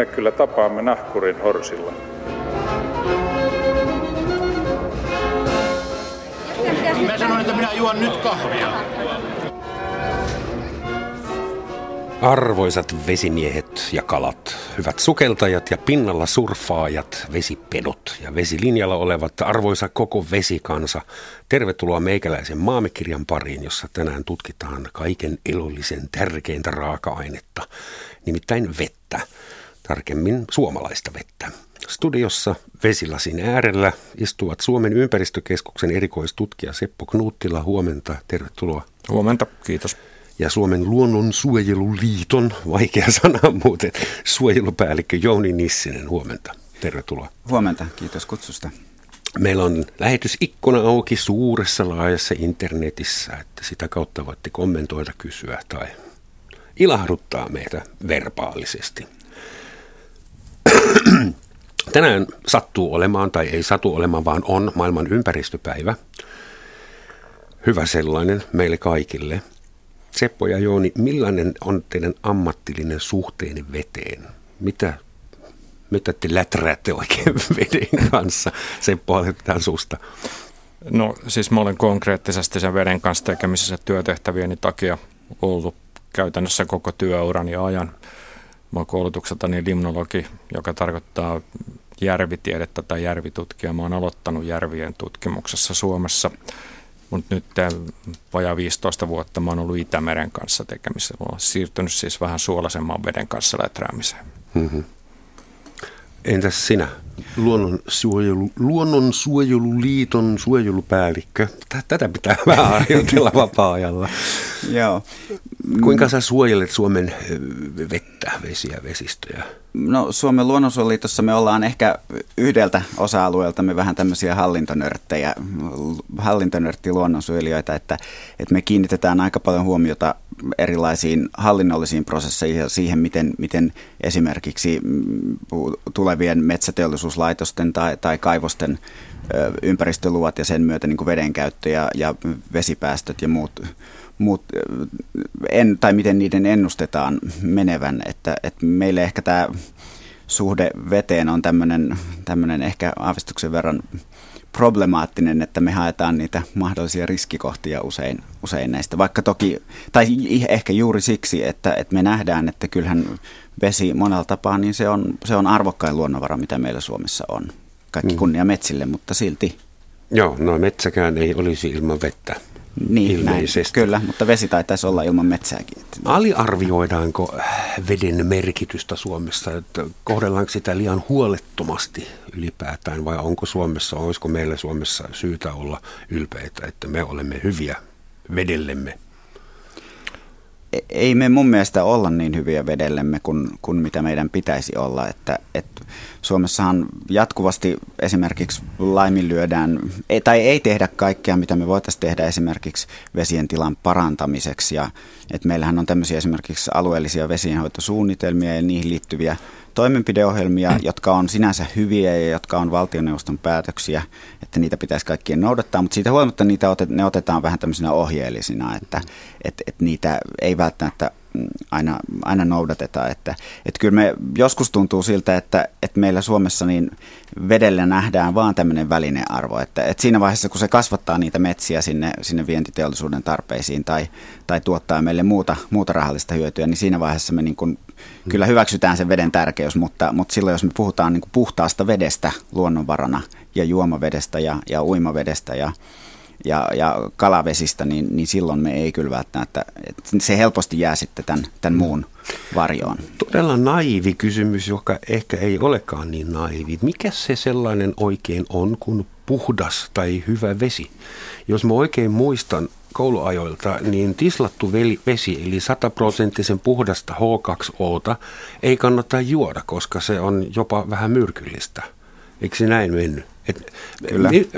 me kyllä tapaamme nahkurin horsilla. Mä sanoin, että minä juon nyt kahvia. Arvoisat vesimiehet ja kalat, hyvät sukeltajat ja pinnalla surfaajat, vesipedot ja vesilinjalla olevat arvoisa koko vesikansa, tervetuloa meikäläisen maamekirjan pariin, jossa tänään tutkitaan kaiken elollisen tärkeintä raaka-ainetta, nimittäin vettä, tarkemmin suomalaista vettä. Studiossa vesilasin äärellä istuvat Suomen ympäristökeskuksen erikoistutkija Seppo Knuuttila. Huomenta, tervetuloa. Huomenta, kiitos ja Suomen luonnonsuojeluliiton, vaikea sana muuten, suojelupäällikkö Jouni Nissinen. Huomenta. Tervetuloa. Huomenta, kiitos kutsusta. Meillä on lähetysikkuna auki suuressa laajassa internetissä, että sitä kautta voitte kommentoida, kysyä tai ilahduttaa meitä verbaalisesti. Tänään sattuu olemaan tai ei satu olemaan, vaan on maailman ympäristöpäivä. Hyvä sellainen meille kaikille – Seppo ja Jooni, millainen on teidän ammattillinen suhteeni veteen? Mitä, mitä te läträätte oikein veden kanssa? Seppo, aloitetaan susta. No siis mä olen konkreettisesti sen veden kanssa tekemisessä työtehtävieni takia ollut käytännössä koko työurani ajan. Mä koulutukseltani limnologi, joka tarkoittaa järvitiedettä tai järvitutkija. Mä oon aloittanut järvien tutkimuksessa Suomessa mutta nyt vajaa 15 vuotta mä oon ollut Itämeren kanssa tekemisissä. Mä oon siirtynyt siis vähän suolaisemman veden kanssa läträämiseen. Mm-hmm. Entäs sinä, luonnonsuojelu, luonnonsuojeluliiton suojelupäällikkö? Tätä pitää vähän harjoitella vapaa-ajalla. Joo. Kuinka sä suojelet Suomen vettä, vesiä, vesistöjä? No Suomen luonnonsuojeluliitossa me ollaan ehkä yhdeltä osa-alueelta me vähän tämmöisiä hallintonörttejä, hallintonörtti luonnonsuojelijoita, että, että me kiinnitetään aika paljon huomiota erilaisiin hallinnollisiin prosesseihin ja siihen, miten, miten esimerkiksi mm, tulevien metsäteollisuuslaitosten tai, tai kaivosten ympäristöluvat ja sen myötä niin vedenkäyttö ja, ja vesipäästöt ja muut muut, en, tai miten niiden ennustetaan menevän. Että, että meille ehkä tämä suhde veteen on tämmöinen ehkä aavistuksen verran problemaattinen, että me haetaan niitä mahdollisia riskikohtia usein, usein näistä. Vaikka toki, tai ehkä juuri siksi, että, että me nähdään, että kyllähän vesi monella tapaa, niin se on, se on arvokkain luonnonvara, mitä meillä Suomessa on. Kaikki mm. kunnia metsille, mutta silti. Joo, no metsäkään ei olisi ilman vettä. Niin, näin, kyllä, mutta vesi taitaisi olla ilman metsääkin. Aliarvioidaanko veden merkitystä Suomessa? Että kohdellaanko sitä liian huolettomasti ylipäätään vai onko Suomessa, olisiko meillä Suomessa syytä olla ylpeitä, että me olemme hyviä vedellemme? Ei me mun mielestä olla niin hyviä vedellemme kuin, kuin mitä meidän pitäisi olla. Että, että Suomessahan jatkuvasti esimerkiksi laiminlyödään, ei, tai ei tehdä kaikkea, mitä me voitaisiin tehdä esimerkiksi vesien tilan parantamiseksi. Ja, että meillähän on tämmöisiä esimerkiksi alueellisia vesienhoitosuunnitelmia ja niihin liittyviä toimenpideohjelmia, jotka on sinänsä hyviä ja jotka on valtioneuvoston päätöksiä, että niitä pitäisi kaikkien noudattaa, mutta siitä huolimatta niitä otet, ne otetaan vähän tämmöisenä ohjeellisina, että et, et niitä ei välttämättä aina, aina noudatetaan. Että, että kyllä me joskus tuntuu siltä, että, että meillä Suomessa niin vedellä nähdään vaan tämmöinen välinearvo. Että, että siinä vaiheessa, kun se kasvattaa niitä metsiä sinne, sinne vientiteollisuuden tarpeisiin tai, tai tuottaa meille muuta, muuta rahallista hyötyä, niin siinä vaiheessa me niin kuin, kyllä hyväksytään sen veden tärkeys, mutta, mutta silloin jos me puhutaan niin kuin puhtaasta vedestä luonnonvarana ja juomavedestä ja, ja uimavedestä ja ja, ja kalavesistä, niin, niin silloin me ei kyllä välttämättä, se helposti jää sitten tämän, tämän muun varjoon. Todella naivi kysymys, joka ehkä ei olekaan niin naivi. Mikä se sellainen oikein on kuin puhdas tai hyvä vesi? Jos mä oikein muistan kouluajoilta, niin tislattu vesi, eli sataprosenttisen puhdasta H2Ota, ei kannata juoda, koska se on jopa vähän myrkyllistä. Eikö se näin mennyt? Et, Kyllä. Mi,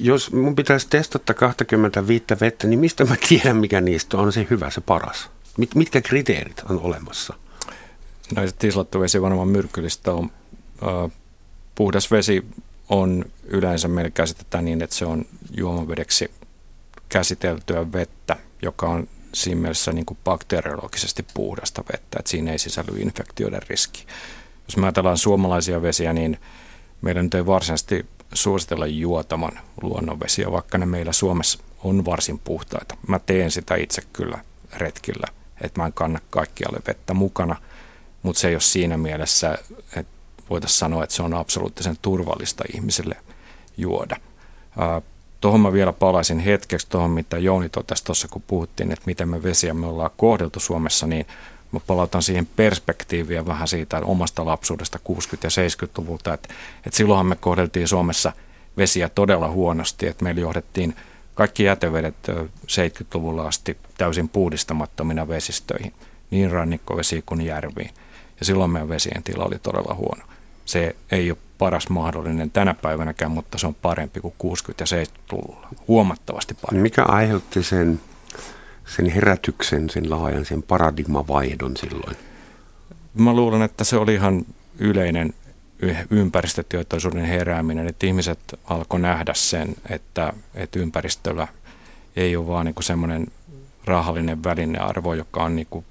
jos mun pitäisi testata 25 vettä, niin mistä mä tiedän, mikä niistä on se hyvä, se paras? Mit, mitkä kriteerit on olemassa? No se tislattu vesi varmaan myrkyllistä on. Äh, puhdas vesi on yleensä meillä käsitetään niin, että se on juomavedeksi käsiteltyä vettä, joka on siinä mielessä niin kuin bakteriologisesti puhdasta vettä, että siinä ei sisälly infektioiden riski. jos me ajatellaan suomalaisia vesiä, niin meidän nyt ei varsinaisesti suositella juotaman luonnonvesiä, vaikka ne meillä Suomessa on varsin puhtaita. Mä teen sitä itse kyllä retkillä, että mä en kanna kaikkialle vettä mukana, mutta se ei ole siinä mielessä, että voitaisiin sanoa, että se on absoluuttisen turvallista ihmisille juoda. Tuohon mä vielä palaisin hetkeksi tuohon, mitä Jouni totesi tuossa, kun puhuttiin, että miten me vesiä me ollaan kohdeltu Suomessa, niin mä palautan siihen perspektiiviä vähän siitä omasta lapsuudesta 60- ja 70-luvulta, että, että silloinhan me kohdeltiin Suomessa vesiä todella huonosti, että meillä johdettiin kaikki jätevedet 70-luvulla asti täysin puhdistamattomina vesistöihin, niin rannikkovesiin kuin järviin. Ja silloin meidän vesien tila oli todella huono. Se ei ole paras mahdollinen tänä päivänäkään, mutta se on parempi kuin 60- ja 70-luvulla. Huomattavasti parempi. Mikä aiheutti sen, sen herätyksen, sen laajan, sen paradigmavaihdon silloin? Mä luulen, että se oli ihan yleinen ympäristötietoisuuden herääminen, että ihmiset alkoi nähdä sen, että, että ympäristöllä ei ole vaan niin semmoinen rahallinen välinearvo, joka on niin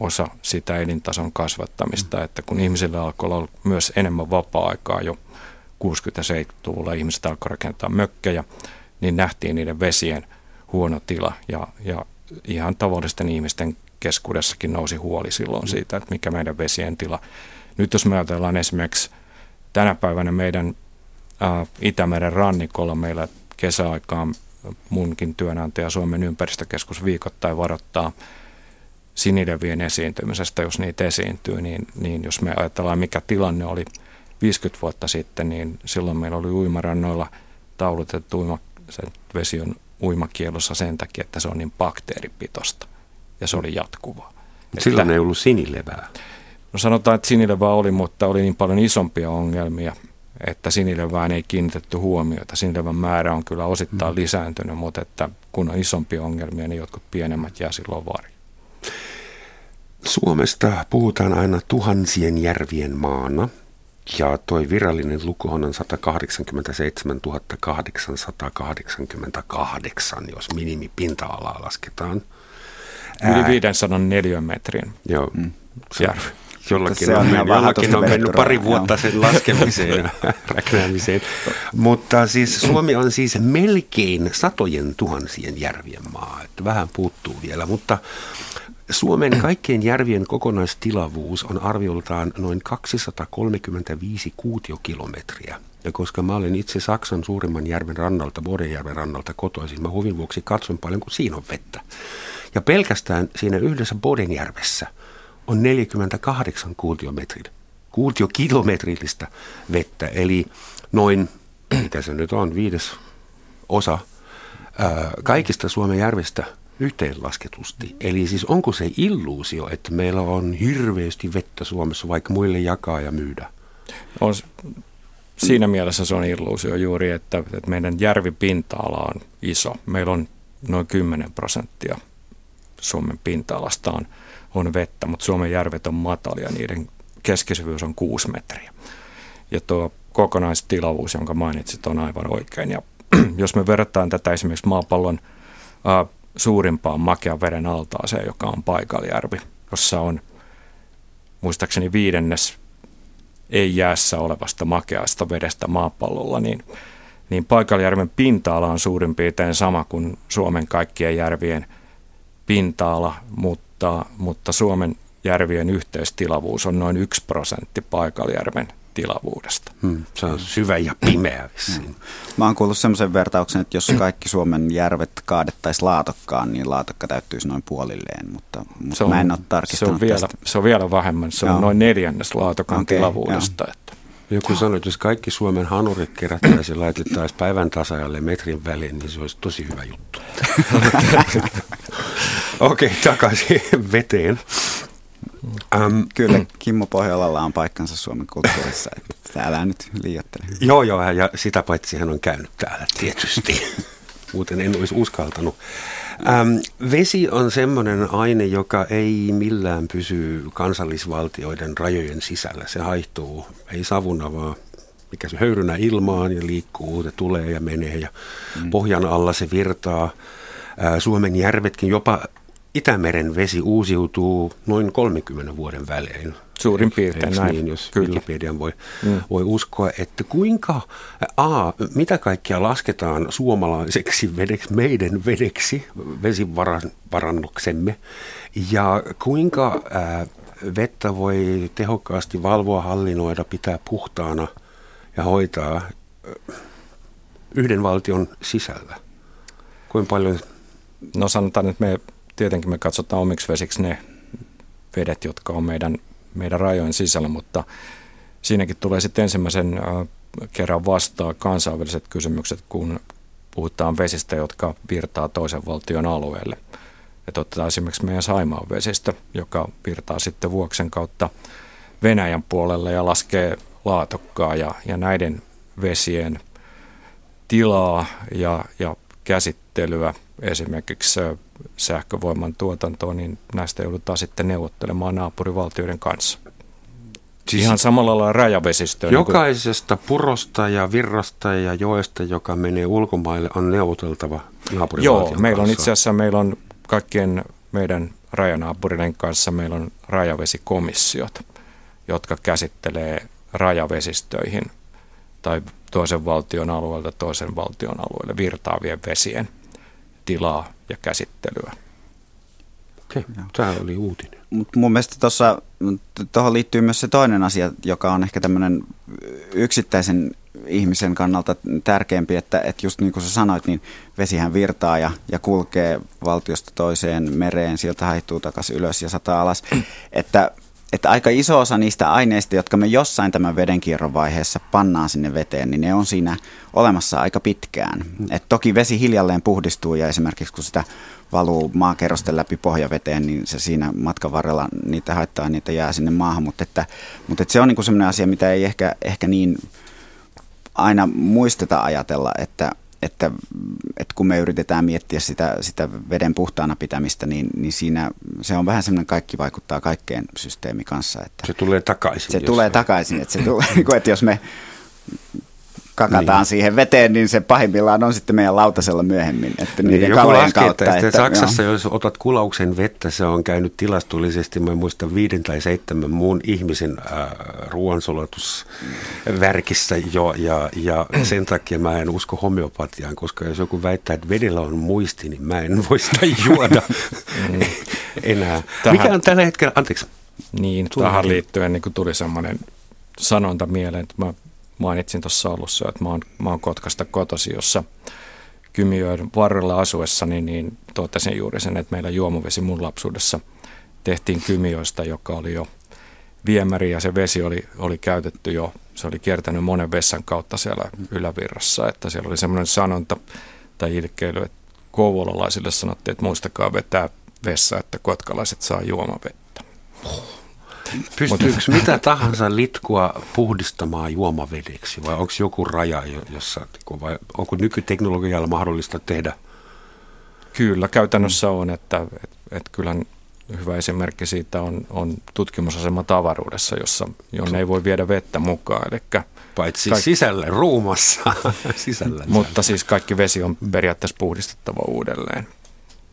osa sitä elintason kasvattamista, että kun ihmisillä alkoi olla myös enemmän vapaa-aikaa jo 60- ja 70-luvulla, ihmiset alkoi rakentaa mökkejä, niin nähtiin niiden vesien huono tila ja, ja ihan tavallisten ihmisten keskuudessakin nousi huoli silloin siitä, että mikä meidän vesien tila. Nyt jos me ajatellaan esimerkiksi tänä päivänä meidän ä, Itämeren rannikolla meillä kesäaikaan munkin työnantaja Suomen ympäristökeskus viikoittain varoittaa sinilevien esiintymisestä, jos niitä esiintyy, niin, niin jos me ajatellaan mikä tilanne oli 50 vuotta sitten, niin silloin meillä oli uimarannoilla taulutettu uima, se vesi on uimakielossa sen takia, että se on niin bakteeripitosta ja se oli jatkuvaa. Silloin että, ei ollut sinilevää. No sanotaan, että sinilevää oli, mutta oli niin paljon isompia ongelmia, että sinilevään ei kiinnitetty huomiota. Sinilevän määrä on kyllä osittain mm. lisääntynyt, mutta että kun on isompia ongelmia, niin jotkut pienemmät jää silloin varjo. Suomesta puhutaan aina tuhansien järvien maana, ja toi virallinen luku on 187 888, jos minimipinta-alaa lasketaan. Yli 500 neliömetrin Joo. Mm. Järvi. Jollakin se on, on, jollakin on mennyt pari vuotta sen laskemiseen räknäämiseen. Mutta siis Suomi on siis melkein satojen tuhansien järvien maa. Että vähän puuttuu vielä, mutta Suomen kaikkien järvien kokonaistilavuus on arvioltaan noin 235 kuutiokilometriä. Ja koska mä olen itse Saksan suurimman järven rannalta, Bodenjärven rannalta kotoisin, mä huvin vuoksi katson paljon, kun siinä on vettä. Ja pelkästään siinä yhdessä Bodenjärvessä on 48 kuutiometrillä, kuutiokilometrillistä vettä, eli noin, mitä se nyt on, viides osa ää, kaikista Suomen järvistä – yhteenlasketusti. Eli siis onko se illuusio, että meillä on hirveästi vettä Suomessa, vaikka muille jakaa ja myydä? On, siinä mielessä se on illuusio juuri, että, että meidän järvipinta-ala on iso. Meillä on noin 10 prosenttia Suomen pinta-alasta on, on vettä, mutta Suomen järvet on matalia, niiden keskisyvyys on 6 metriä. Ja tuo kokonaistilavuus, jonka mainitsit, on aivan oikein. Ja jos me verrataan tätä esimerkiksi maapallon suurimpaan makean veden altaaseen, joka on Paikaljärvi, jossa on muistaakseni viidennes ei jäässä olevasta makeasta vedestä maapallolla, niin, niin Paikaljärven pinta-ala on suurin piirtein sama kuin Suomen kaikkien järvien pinta-ala, mutta, mutta Suomen järvien yhteistilavuus on noin yksi prosentti Paikaljärven tilavuudesta. Hmm, se on syvä ja pimeä vissiin. Hmm. Mä oon kuullut semmoisen vertauksen, että jos kaikki Suomen järvet kaadettaisiin laatokkaan, niin laatokka täyttyisi noin puolilleen, mutta, mutta se on, mä en ole tarkistanut se on, vielä, tästä. se on vielä vähemmän, se on noin neljännes laatokan okay, tilavuudesta. Että. Joku sanoi, että jos kaikki Suomen hanurit kerättäisiin ja laitettaisiin päivän tasajalle metrin väliin, niin se olisi tosi hyvä juttu. Okei, okay, takaisin veteen. Um, Kyllä Kimmo Pohjolalla on paikkansa Suomen kulttuurissa, että täällä nyt liioittele. Joo, joo, ja sitä paitsi hän on käynyt täällä tietysti. Muuten en olisi uskaltanut. Ähm, vesi on semmoinen aine, joka ei millään pysy kansallisvaltioiden rajojen sisällä. Se haihtuu, ei savuna, vaan mikä se höyrynä ilmaan ja liikkuu, se tulee ja menee ja mm. pohjan alla se virtaa. Suomen järvetkin jopa Itämeren vesi uusiutuu noin 30 vuoden välein. Suurin piirtein Eiks näin. Niin, jos Kyllä. Wikipedian voi, mm. voi uskoa, että kuinka, a, mitä kaikkea lasketaan suomalaiseksi vedeksi, meidän vedeksi, vesivarannoksemme, ja kuinka ää, vettä voi tehokkaasti valvoa, hallinnoida, pitää puhtaana ja hoitaa yhden valtion sisällä. Kuinka paljon No sanotaan, että me tietenkin me katsotaan omiksi vesiksi ne vedet, jotka on meidän, meidän rajojen sisällä, mutta siinäkin tulee sitten ensimmäisen äh, kerran vastaan kansainväliset kysymykset, kun puhutaan vesistä, jotka virtaa toisen valtion alueelle. Että otetaan esimerkiksi meidän Saimaan vesistö, joka virtaa sitten Vuoksen kautta Venäjän puolelle ja laskee laatokkaa ja, ja näiden vesien tilaa ja, ja käsittelyä esimerkiksi ö, sähkövoiman tuotantoon, niin näistä joudutaan sitten neuvottelemaan naapurivaltioiden kanssa. Siis Ihan samalla lailla rajavesistöön. niin kuin- Jokaisesta purosta ja virrasta ja joesta, joka menee ulkomaille, on neuvoteltava naapurivaltion Joo, meillä on kanssa. itse asiassa meillä on kaikkien meidän rajanaapurien kanssa meillä on rajavesikomissiot, jotka käsittelee rajavesistöihin tai toisen valtion alueelta toisen valtion alueelle virtaavien vesien tilaa ja käsittelyä. Okei, tämä oli uutinen. Mutta mun mielestä tuossa, tuohon liittyy myös se toinen asia, joka on ehkä tämmöinen yksittäisen ihmisen kannalta tärkeämpi, että, että just niin kuin sä sanoit, niin vesihän virtaa ja, ja kulkee valtiosta toiseen mereen, sieltä haihtuu takaisin ylös ja sataa alas. Että, että aika iso osa niistä aineista, jotka me jossain tämän vedenkierron vaiheessa pannaan sinne veteen, niin ne on siinä olemassa aika pitkään. Et toki vesi hiljalleen puhdistuu ja esimerkiksi kun sitä valuu maakerrosten läpi pohjaveteen, niin se siinä matkan varrella niitä haittaa, niitä jää sinne maahan. Mutta, että, mutta että se on niin sellainen asia, mitä ei ehkä, ehkä niin aina muisteta ajatella, että, että, että kun me yritetään miettiä sitä, sitä veden puhtaana pitämistä, niin, niin siinä se on vähän semmoinen kaikki vaikuttaa kaikkeen systeemi kanssa. Että Se tulee takaisin. se tulee takaisin, että, se tulee, niin että jos me kakataan Niin. niin. siihen veteen, niin se pahimmillaan on sitten meidän lautasella myöhemmin, että Niin, niiden joku kalojen kautta. että, että joo. Saksassa, jos otat kulauksen vettä, se on käynyt tilastollisesti, mä muistan viiden tai seitsemän muun ihmisen äh, ruoansulatusvärkissä jo, ja, ja sen takia mä en usko homeopatiaan, koska jos joku väittää, että vedellä on muisti, niin mä en voi sitä juoda enää. Tähän- Mikä on tällä hetkellä, anteeksi, Niin, Tuli tähän liittyen niin tuli semmoinen sanonta mieleen, että mä mainitsin tuossa alussa, että mä oon, mä oon Kotkasta kotosi, jossa Kymijoen varrella asuessani, niin totesin juuri sen, että meillä juomavesi mun lapsuudessa tehtiin Kymijoista, joka oli jo viemäri ja se vesi oli, oli käytetty jo, se oli kiertänyt monen vessan kautta siellä ylävirrassa, että siellä oli semmoinen sanonta tai ilkeily, että kouvolalaisille sanottiin, että muistakaa vetää vessa, että kotkalaiset saa juomavettä. Pystyykö mitä tahansa litkua puhdistamaan juomavedeksi vai onko joku raja, jo- jossa, vai onko nykyteknologialla mahdollista tehdä Kyllä, käytännössä on, että et, et kyllä hyvä esimerkki siitä on, on tutkimusasema tavaruudessa, jossa, jonne ei voi viedä vettä mukaan. Eli, Paitsi Kaik- sisällä, ruumassa, sisällä. mutta siis kaikki vesi on periaatteessa puhdistettava uudelleen,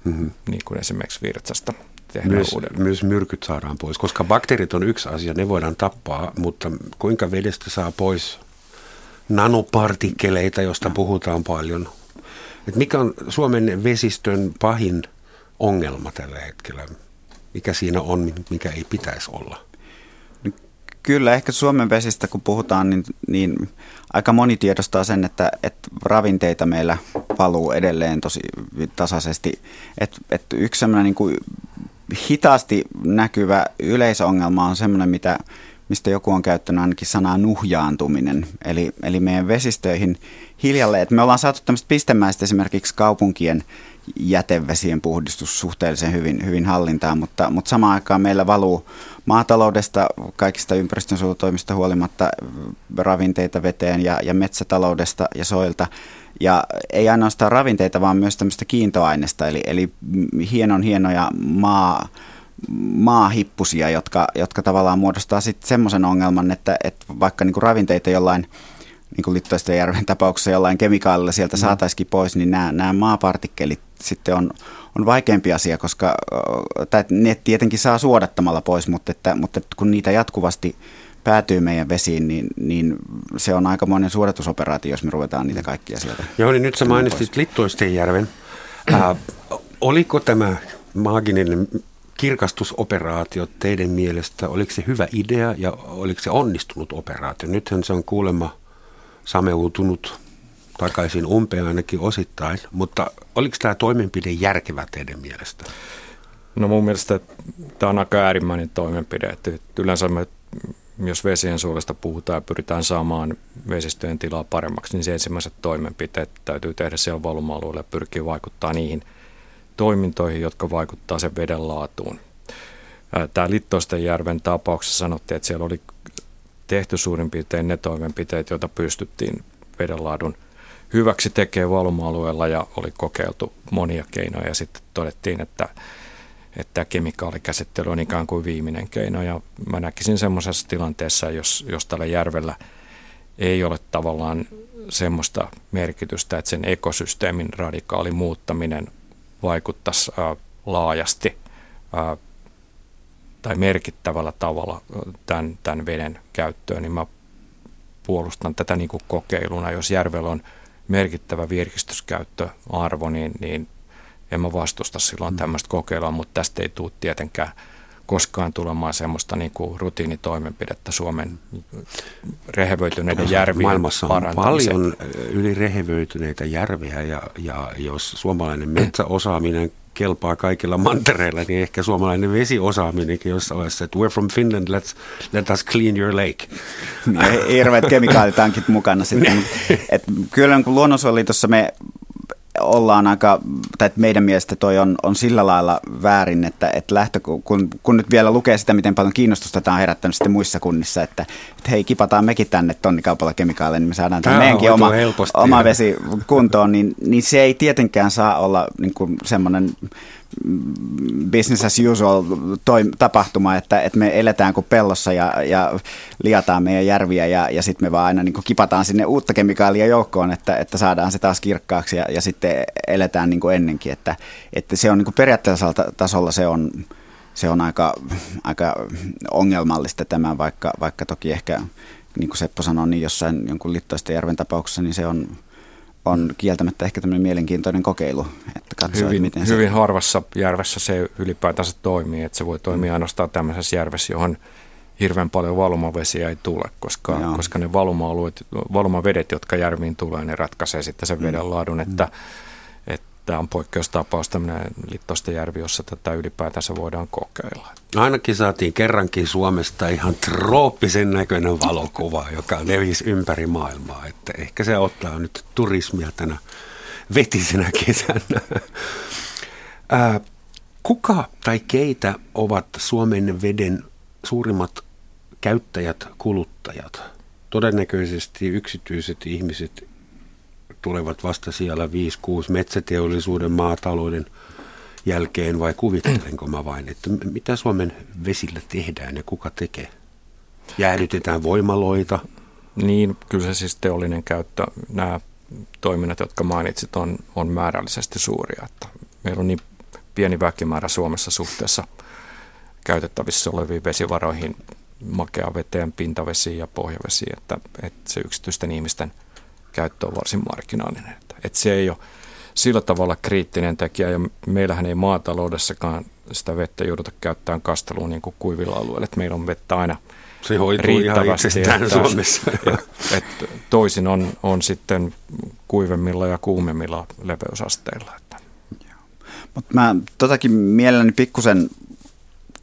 mm-hmm. niin kuin esimerkiksi virtsasta tehdään Myös, uudelleen. myös myrkyt saadaan pois, koska bakteerit on yksi asia, ne voidaan tappaa, mutta kuinka vedestä saa pois nanopartikkeleita, josta puhutaan paljon. Et mikä on Suomen vesistön pahin ongelma tällä hetkellä? Mikä siinä on, mikä ei pitäisi olla? Kyllä, ehkä Suomen vesistä kun puhutaan, niin, niin aika moni tiedostaa sen, että, että ravinteita meillä valuu edelleen tosi tasaisesti. Et, et yksi semmoinen niin kuin hitaasti näkyvä yleisongelma on semmoinen, mitä, mistä joku on käyttänyt ainakin sanaa nuhjaantuminen. Eli, eli meidän vesistöihin hiljalleen, että me ollaan saatu tämmöistä pistemäistä esimerkiksi kaupunkien jätevesien puhdistus suhteellisen hyvin, hyvin hallintaan, mutta, mutta samaan aikaan meillä valuu maataloudesta, kaikista ympäristönsuojelutoimista huolimatta ravinteita veteen ja, ja metsätaloudesta ja soilta. Ja ei ainoastaan ravinteita, vaan myös tämmöistä kiintoaineista, eli, eli hienon hienoja maa, maahippusia, jotka, jotka tavallaan muodostaa sitten semmoisen ongelman, että, että vaikka niinku ravinteita jollain niin kuin Littoisten järven tapauksessa jollain kemikaalilla sieltä saataisiin pois, niin nämä, nämä maapartikkelit sitten on, on vaikeampi asia, koska tai ne tietenkin saa suodattamalla pois, mutta, että, mutta kun niitä jatkuvasti päätyy meidän vesiin, niin, niin se on aikamoinen suodatusoperaatio, jos me ruvetaan niitä kaikkia sieltä. Joo, niin nyt sä mainitsit Littoistenjärven. Äh, oliko tämä maaginen kirkastusoperaatio teidän mielestä, oliko se hyvä idea ja oliko se onnistunut operaatio? Nythän se on kuulemma sameutunut takaisin umpeen ainakin osittain, mutta oliko tämä toimenpide järkevä teidän mielestä? No mun mielestä tämä on aika äärimmäinen toimenpide. Että yleensä me, jos vesien suolesta puhutaan ja pyritään saamaan vesistöjen tilaa paremmaksi, niin se ensimmäiset toimenpiteet täytyy tehdä siellä valuma-alueella ja pyrkiä vaikuttaa niihin toimintoihin, jotka vaikuttaa sen veden laatuun. Tämä Littoistenjärven tapauksessa sanottiin, että siellä oli tehty suurin piirtein ne toimenpiteet, joita pystyttiin vedenlaadun hyväksi tekee valuma-alueella ja oli kokeiltu monia keinoja ja sitten todettiin, että, että kemikaalikäsittely on ikään kuin viimeinen keino ja mä näkisin semmoisessa tilanteessa, jos, jos tällä järvellä ei ole tavallaan semmoista merkitystä, että sen ekosysteemin radikaali muuttaminen vaikuttaisi ää, laajasti ää, tai merkittävällä tavalla tämän, tämän veden käyttöön, niin mä puolustan tätä niin kuin kokeiluna. Jos järvellä on merkittävä virkistyskäyttöarvo, niin, niin en mä vastusta silloin mm. tämmöistä kokeilua, mutta tästä ei tule tietenkään koskaan tulemaan semmoista niin kuin rutiinitoimenpidettä Suomen rehevöityneiden järvien Maailmassa on paljon yli rehevöityneitä järviä ja, ja jos suomalainen metsäosaaminen kelpaa kaikilla mantereilla, niin ehkä suomalainen vesiosaaminenkin jossain vaiheessa, että we're from Finland, let's, let us clean your lake. Niin, hirveät kemikaalitankit mukana sitten. Et kyllä niin luonnonsuojeliitossa me ollaan aika, tai että meidän mielestä toi on, on sillä lailla väärin, että, että lähtö, kun, kun nyt vielä lukee sitä, miten paljon kiinnostusta tämä on herättänyt sitten muissa kunnissa, että, että hei, kipataan mekin tänne tonnikaupalla kemikaaleja, niin me saadaan tämä meidänkin oma, oma vesi kuntoon, niin, niin se ei tietenkään saa olla niin kuin semmoinen business as usual toi, tapahtuma, että, että me eletään kuin pellossa ja, ja liataan meidän järviä ja, ja sitten me vaan aina niin kipataan sinne uutta kemikaalia joukkoon, että, että saadaan se taas kirkkaaksi ja, ja sitten eletään niin kuin ennenkin. Että, että se on niin kuin periaatteellisella tasolla se on, se on aika, aika ongelmallista tämä, vaikka, vaikka toki ehkä, niin kuin Seppo sanoi, niin jossain jonkun Littoisten järven tapauksessa, niin se on on kieltämättä ehkä tämmöinen mielenkiintoinen kokeilu, että katsoo, hyvin, miten hyvin se... harvassa järvessä se ylipäätänsä toimii, että se voi toimia mm. ainoastaan tämmöisessä järvessä, johon hirveän paljon valumavesiä ei tule, koska, koska ne valuma-alueet, valumavedet, jotka järviin tulee, ne ratkaisee sitten sen mm. veden laadun, että mm tämä on poikkeustapaus, tämmöinen Littostajärvi, jossa tätä ylipäätänsä voidaan kokeilla. Ainakin saatiin kerrankin Suomesta ihan trooppisen näköinen valokuva, joka levisi ympäri maailmaa. Että ehkä se ottaa nyt turismia tänä vetisenä kesänä. Ää, kuka tai keitä ovat Suomen veden suurimmat käyttäjät, kuluttajat? Todennäköisesti yksityiset ihmiset, tulevat vasta siellä 5-6 metsäteollisuuden, maatalouden jälkeen vai kuvittelenko mä vain, että mitä Suomen vesillä tehdään ja kuka tekee? Jäädytetään voimaloita? Niin, kyllä se siis teollinen käyttö, nämä toiminnat, jotka mainitsit, on, on määrällisesti suuria. Että meillä on niin pieni väkimäärä Suomessa suhteessa käytettävissä oleviin vesivaroihin, makea veteen, pintavesiin ja pohjavesiin, että, että se yksityisten ihmisten – käyttö on varsin marginaalinen. Että, että se ei ole sillä tavalla kriittinen tekijä ja meillähän ei maataloudessakaan sitä vettä jouduta käyttämään kasteluun niin kuin kuivilla alueilla. Että meillä on vettä aina se hoituu ihan itsestään että, Suomessa. Et, et toisin on, on sitten kuivemmilla ja kuumemmilla leveysasteilla. Mutta mä totakin mielelläni pikkusen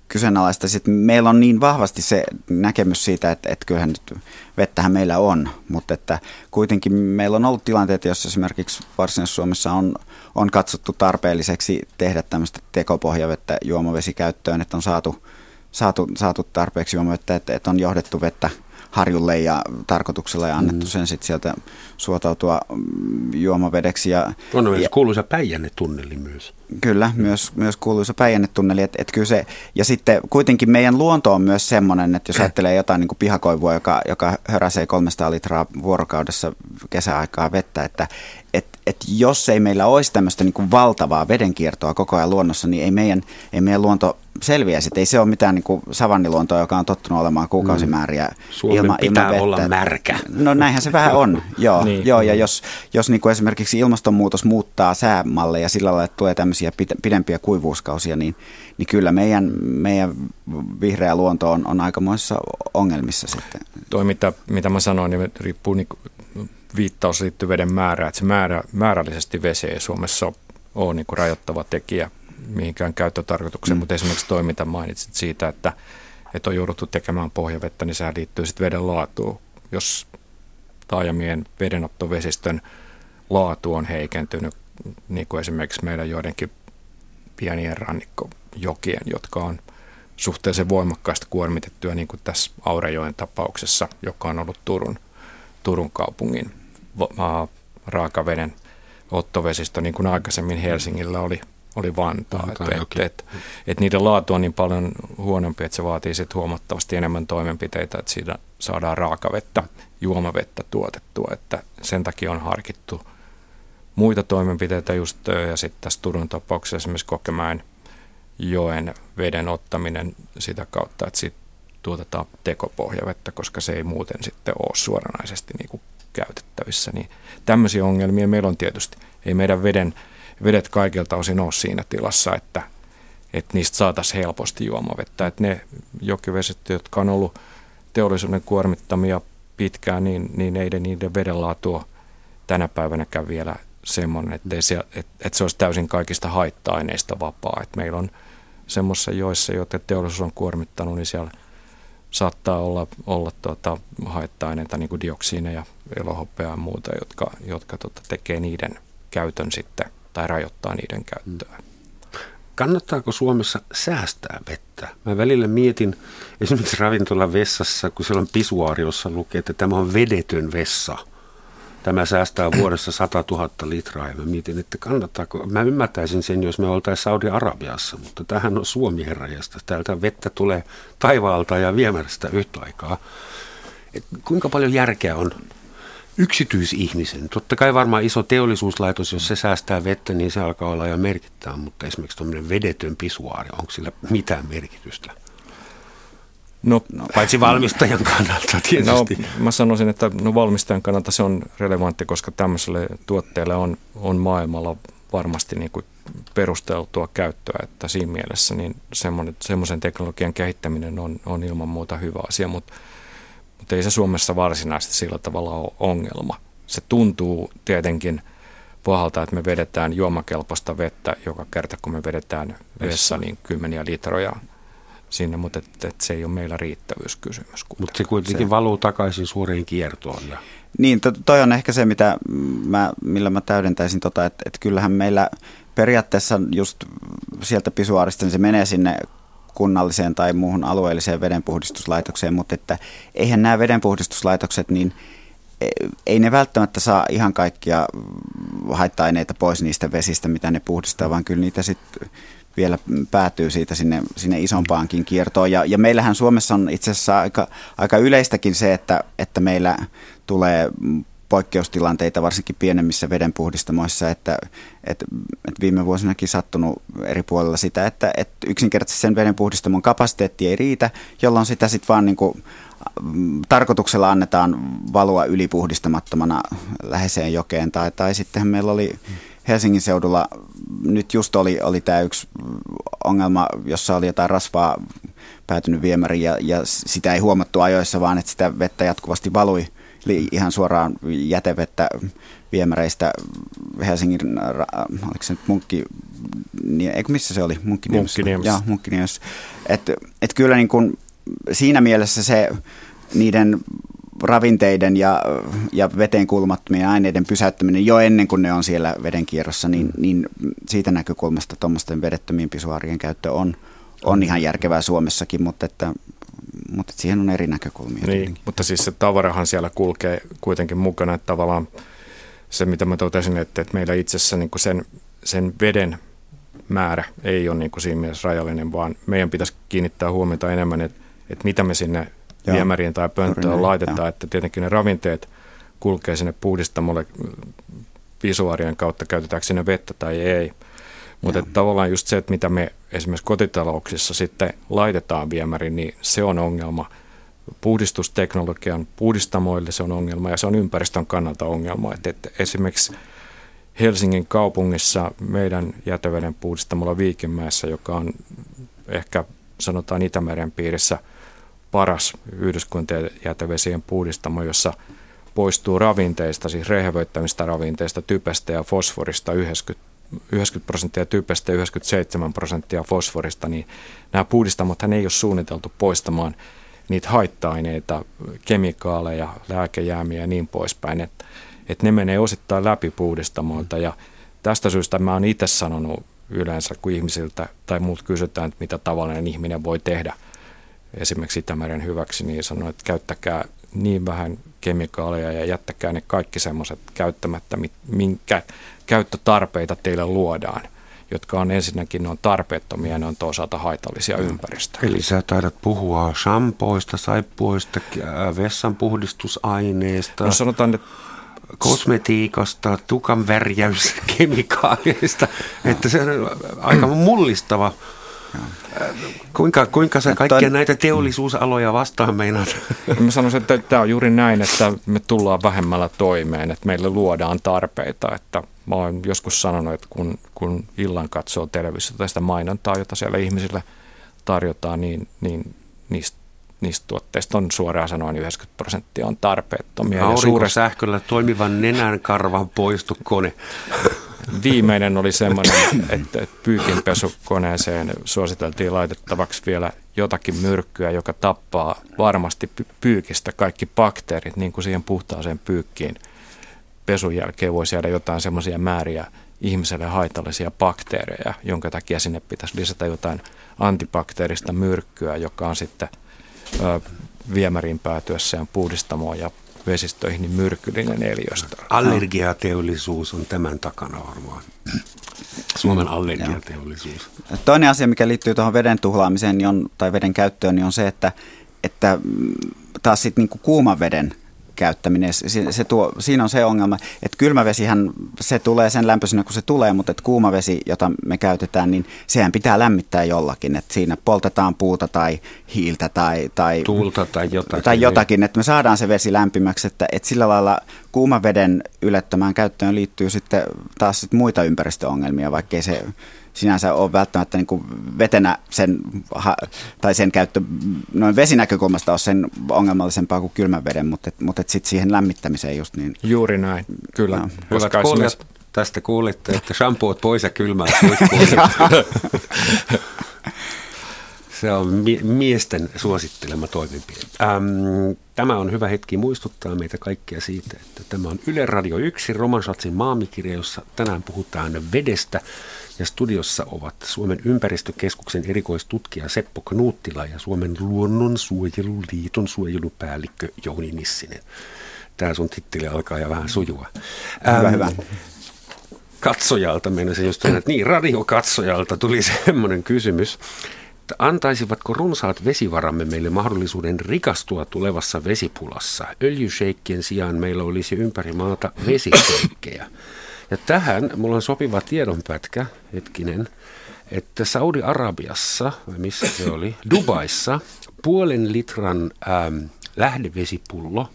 kyseenalaista. että meillä on niin vahvasti se näkemys siitä, että, että kyllähän nyt vettähän meillä on, mutta että kuitenkin meillä on ollut tilanteita, joissa esimerkiksi Varsinais-Suomessa on, on katsottu tarpeelliseksi tehdä tämmöistä tekopohjavettä juomavesikäyttöön, että on saatu, saatu, saatu tarpeeksi juomavettä, että, että on johdettu vettä harjulle ja tarkoituksella ja annettu mm. sen sitten sieltä suotautua mm, juomavedeksi. Ja, on myös ja, kuuluisa Päijänne-tunneli myös. Kyllä, myös, myös kuuluisa Päijänne-tunneli. Et, et kyllä se, ja sitten kuitenkin meidän luonto on myös semmoinen, että jos ajattelee jotain niin kuin pihakoivua, joka, joka höräsee 300 litraa vuorokaudessa kesäaikaa vettä, että et, et jos ei meillä olisi tämmöistä niin kuin valtavaa vedenkiertoa koko ajan luonnossa, niin ei meidän, ei meidän luonto selviä sitten. Ei se ole mitään niin kuin savanniluontoa, joka on tottunut olemaan kuukausimääriä mm. ilma, pitää ilman olla märkä. No näinhän se vähän on, joo. niin. joo ja jos, jos niin kuin esimerkiksi ilmastonmuutos muuttaa säämalleja sillä lailla, että tulee tämmöisiä pidempiä kuivuuskausia, niin, niin kyllä meidän, meidän vihreä luonto on, on aikamoissa ongelmissa sitten. Toi mitä, mitä mä sanoin, niin riippuu niin viittaus liittyy veden määrään, että se määrä, määrällisesti vesi ei Suomessa ole niin kuin rajoittava tekijä mihinkään käyttötarkoitukseen, mm. mutta esimerkiksi toi, mitä mainitsit siitä, että, että on jouduttu tekemään pohjavettä, niin sehän liittyy sitten veden laatuun. Jos taajamien vedenottovesistön laatu on heikentynyt, niin kuin esimerkiksi meidän joidenkin pienien rannikkojokien, jotka on suhteellisen voimakkaasti kuormitettuja, niin kuin tässä Aurejoen tapauksessa, joka on ollut Turun, Turun kaupungin raakaveden ottovesistö, niin kuin aikaisemmin Helsingillä oli oli Vantaa. Vantaa että et, et, et niiden laatu on niin paljon huonompi, että se vaatii sit huomattavasti enemmän toimenpiteitä, että siitä saadaan raakavettä, juomavettä tuotettua. Että sen takia on harkittu muita toimenpiteitä just, ja sitten tässä Turun tapauksessa esimerkiksi Kokemäen joen veden ottaminen sitä kautta, että siitä tuotetaan tekopohjavettä, koska se ei muuten sitten ole suoranaisesti niin kuin käytettävissä. Niin tämmöisiä ongelmia meillä on tietysti. Ei meidän veden vedet kaikilta osin ole siinä tilassa, että, että niistä saataisiin helposti juomavettä. Että ne jokiveset, jotka on ollut teollisuuden kuormittamia pitkään, niin, niin ei niiden vedenlaatu ole tänä päivänäkään vielä semmoinen, että, se, että, että se olisi täysin kaikista haitta-aineista vapaa. Että meillä on semmoisissa joissa, joita teollisuus on kuormittanut, niin siellä saattaa olla, olla tuota, haitta-aineita, niin kuin dioksiineja, elohopea ja muuta, jotka, jotka tuota, tekee niiden käytön sitten tai rajoittaa niiden käyttöä. Kannattaako Suomessa säästää vettä? Mä välillä mietin esimerkiksi ravintolan vessassa, kun siellä on pisuaariossa lukee, että tämä on vedetön vessa. Tämä säästää vuodessa 100 000 litraa ja mä mietin, että kannattaako. Mä ymmärtäisin sen, jos me oltaisiin Saudi-Arabiassa, mutta tähän on Suomi herrajasta. Täältä vettä tulee taivaalta ja viemäristä yhtä aikaa. Et kuinka paljon järkeä on yksityisihmisen. Totta kai varmaan iso teollisuuslaitos, jos se säästää vettä, niin se alkaa olla jo merkittävä, mutta esimerkiksi tuommoinen vedetön pisuaari, onko sillä mitään merkitystä? No, no, paitsi valmistajan kannalta tietysti. No, mä sanoisin, että no, valmistajan kannalta se on relevantti, koska tämmöiselle tuotteelle on, on maailmalla varmasti niin kuin perusteltua käyttöä, että siinä mielessä niin semmoisen teknologian kehittäminen on, on ilman muuta hyvä asia, mutta mutta ei se Suomessa varsinaisesti sillä tavalla ole ongelma. Se tuntuu tietenkin pahalta, että me vedetään juomakelpoista vettä joka kerta, kun me vedetään vessa, niin kymmeniä litroja sinne, mutta et, et se ei ole meillä riittävyyskysymys. Mutta se kuitenkin se. valuu takaisin suuriin kiertoon. Ja... Niin, to, toi on ehkä se, mitä mä, millä mä täydentäisin, tota, että et kyllähän meillä periaatteessa just sieltä pisuaarista niin se menee sinne kunnalliseen tai muuhun alueelliseen vedenpuhdistuslaitokseen, mutta että eihän nämä vedenpuhdistuslaitokset, niin e, ei ne välttämättä saa ihan kaikkia haitta-aineita pois niistä vesistä, mitä ne puhdistaa, vaan kyllä niitä sitten vielä päätyy siitä sinne, sinne isompaankin kiertoon. Ja, ja meillähän Suomessa on itse asiassa aika, aika yleistäkin se, että, että meillä tulee poikkeustilanteita, varsinkin pienemmissä vedenpuhdistamoissa, että, että, että viime vuosinakin sattunut eri puolilla sitä, että, että yksinkertaisesti sen vedenpuhdistamon kapasiteetti ei riitä, jolloin sitä sitten vaan niin kuin, mm, tarkoituksella annetaan valua ylipuhdistamattomana läheiseen jokeen. Tai, tai sittenhän meillä oli Helsingin seudulla, nyt just oli, oli tämä yksi ongelma, jossa oli jotain rasvaa päätynyt viemäriin ja, ja sitä ei huomattu ajoissa, vaan että sitä vettä jatkuvasti valui – Eli ihan suoraan jätevettä viemäreistä Helsingin, oliko se nyt munkki, niin, eikö missä se oli? Munkkiniemessä. Joo, Munkkiniemessä. Että et kyllä niin kuin siinä mielessä se niiden ravinteiden ja, ja veteen kuulumattomien aineiden pysäyttäminen jo ennen kuin ne on siellä vedenkierrossa, niin, niin siitä näkökulmasta tuommoisten vedettömien pisuaarien käyttö on, on ihan järkevää Suomessakin, mutta että mutta siihen on eri näkökulmia. Niin, mutta siis se tavarahan siellä kulkee kuitenkin mukana, että tavallaan se, mitä mä totesin, että, että meillä itse asiassa niin sen, sen veden määrä ei ole niin kuin siinä mielessä rajallinen, vaan meidän pitäisi kiinnittää huomiota enemmän, että, että mitä me sinne Joo. viemäriin tai pönttöön laitetaan, jo. että tietenkin ne ravinteet kulkee sinne puhdistamolle visuaarien kautta, käytetäänkö sinne vettä tai ei. Mutta tavallaan just se, että mitä me esimerkiksi kotitalouksissa sitten laitetaan viemäriin, niin se on ongelma. Puhdistusteknologian puhdistamoille se on ongelma ja se on ympäristön kannalta ongelma. Et, et esimerkiksi Helsingin kaupungissa meidän jäteveden puhdistamolla Viikinmäessä, joka on ehkä sanotaan Itämeren piirissä paras yhdyskuntien jätevesien puhdistamo, jossa poistuu ravinteista, siis rehevöittämistä ravinteista, typestä ja fosforista 90 90 prosenttia typestä ja 97 prosenttia fosforista, niin nämä puhdistamot ei ole suunniteltu poistamaan niitä haitta-aineita, kemikaaleja, lääkejäämiä ja niin poispäin, että, että ne menee osittain läpi puhdistamoilta ja tästä syystä mä oon itse sanonut yleensä, kun ihmisiltä tai muut kysytään, että mitä tavallinen ihminen voi tehdä esimerkiksi Itämeren hyväksi, niin sanon, että käyttäkää niin vähän kemikaaleja ja jättäkää ne kaikki semmoiset käyttämättä, minkä käyttötarpeita teille luodaan jotka on ensinnäkin ne on tarpeettomia ja ne on toisaalta haitallisia ympäristöön. Eli sä taidat puhua shampoista, saippuista, vessanpuhdistusaineista. No sanotaan, että kosmetiikasta, tukan värjäyskemikaaleista, että se on aika mullistava Kuinka, kuinka sä kaikkia näitä teollisuusaloja vastaan meinaat? Mä sanoisin, että tämä on juuri näin, että me tullaan vähemmällä toimeen, että meille luodaan tarpeita. Että mä oon joskus sanonut, että kun, kun illan katsoo televisiota tästä mainontaa, jota siellä ihmisille tarjotaan, niin, niin niistä niistä tuotteista on suoraan sanoen 90 prosenttia on tarpeettomia. Aurinkosähköllä toimivan nenän karvan poistu kone. Viimeinen oli semmoinen, että pyykinpesukoneeseen suositeltiin laitettavaksi vielä jotakin myrkkyä, joka tappaa varmasti pyykistä kaikki bakteerit, niin kuin siihen puhtaaseen pyykkiin pesun jälkeen voisi jäädä jotain semmoisia määriä ihmiselle haitallisia bakteereja, jonka takia sinne pitäisi lisätä jotain antibakteerista myrkkyä, joka on sitten ö, viemärin päätyessään puhdistamoon ja vesistöihin niin myrkyllinen eliöstä. Allergiateollisuus on tämän takana varmaan. Suomen allergiateollisuus. Toinen asia, mikä liittyy tuohon veden tuhlaamiseen niin on, tai veden käyttöön, niin on se, että, että taas sitten niin kuuman veden käyttäminen. Se, se tuo, siinä on se ongelma, että kylmävesihän se tulee sen lämpöisenä kun se tulee, mutta että kuumavesi, jota me käytetään, niin sehän pitää lämmittää jollakin. Että siinä poltetaan puuta tai hiiltä tai, tai tuulta tai jotakin. Tai jotakin, että me saadaan se vesi lämpimäksi, että, että sillä lailla kuumaveden ylettömään käyttöön liittyy sitten taas sit muita ympäristöongelmia, vaikkei se sinänsä ole välttämättä niin kuin vetenä sen, tai sen käyttö noin vesinäkökulmasta on sen ongelmallisempaa kuin kylmän veden, mutta, mutta sitten siihen lämmittämiseen just niin. Juuri näin, kyllä. No. Hyvät kuulijat, tästä kuulitte, että shampoot pois ja kylmät pois. Se on miesten suosittelema toimenpide. Ähm, tämä on hyvä hetki muistuttaa meitä kaikkia siitä, että tämä on Yle Radio 1, Romansatsin maamikirja, jossa tänään puhutaan vedestä. Ja studiossa ovat Suomen ympäristökeskuksen erikoistutkija Seppo Knuuttila ja Suomen luonnonsuojeluliiton suojelupäällikkö Jouni Nissinen. Tämä sun titteli alkaa ja vähän sujua. Hyvä, ähm, hyvä. Katsojalta mennä just sanoa, että niin, radiokatsojalta tuli semmoinen kysymys, että antaisivatko runsaat vesivaramme meille mahdollisuuden rikastua tulevassa vesipulassa? Öljysheikkien sijaan meillä olisi ympäri maata vesisheikkejä. Ja tähän mulla on sopiva tiedonpätkä, hetkinen, että Saudi-Arabiassa, missä se oli, Dubaissa, puolen litran ähm, lähdevesipullo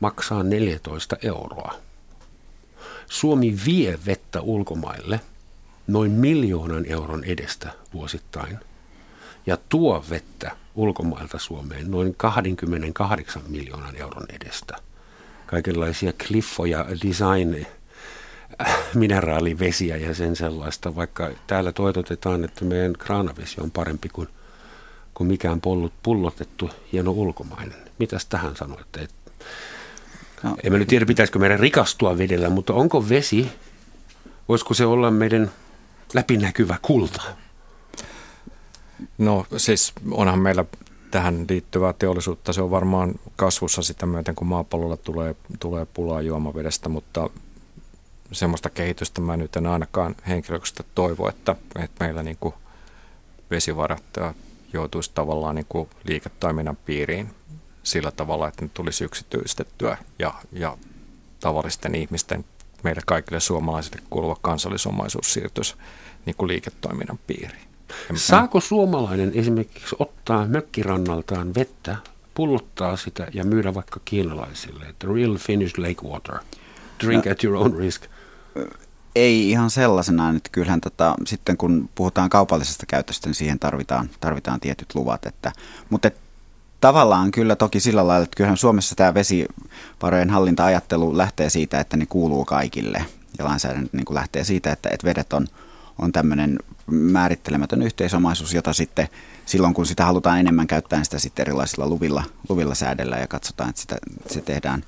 maksaa 14 euroa. Suomi vie vettä ulkomaille noin miljoonan euron edestä vuosittain ja tuo vettä ulkomailta Suomeen noin 28 miljoonan euron edestä. Kaikenlaisia kliffoja, design mineraalivesiä ja sen sellaista, vaikka täällä toitotetaan, että meidän kraanavesi on parempi kuin, kuin mikään pollut, pullotettu hieno ulkomainen. Mitäs tähän sanoitte? Et, no. En mä nyt tiedä, pitäisikö meidän rikastua vedellä, mutta onko vesi, voisiko se olla meidän läpinäkyvä kulta? No siis onhan meillä tähän liittyvää teollisuutta. Se on varmaan kasvussa sitä myöten, kun maapallolla tulee, tulee pulaa juomavedestä, mutta semmoista kehitystä mä nyt en ainakaan henkilökohtaisesti toivo, että, että meillä niin kuin vesivarat joutuisi tavallaan niin kuin liiketoiminnan piiriin sillä tavalla, että ne tulisi yksityistettyä ja, ja tavallisten ihmisten, meille kaikille suomalaisille kuuluva kansallisomaisuus siirtyisi niin kuin liiketoiminnan piiriin. Saako suomalainen esimerkiksi ottaa mökkirannaltaan vettä, pullottaa sitä ja myydä vaikka kiinalaisille, että real Finnish lake water, drink no, at your own risk? Ei ihan sellaisena, että kyllähän tota, sitten kun puhutaan kaupallisesta käytöstä, niin siihen tarvitaan, tarvitaan tietyt luvat. Että, mutta et, tavallaan kyllä toki sillä lailla, että kyllähän Suomessa tämä vesivarojen hallinta-ajattelu lähtee siitä, että ne kuuluu kaikille. Ja lainsäädäntö niin lähtee siitä, että, että vedet on, on tämmöinen määrittelemätön yhteisomaisuus, jota sitten silloin kun sitä halutaan enemmän käyttää, niin sitä sitten erilaisilla luvilla, luvilla säädellä ja katsotaan, että sitä, se tehdään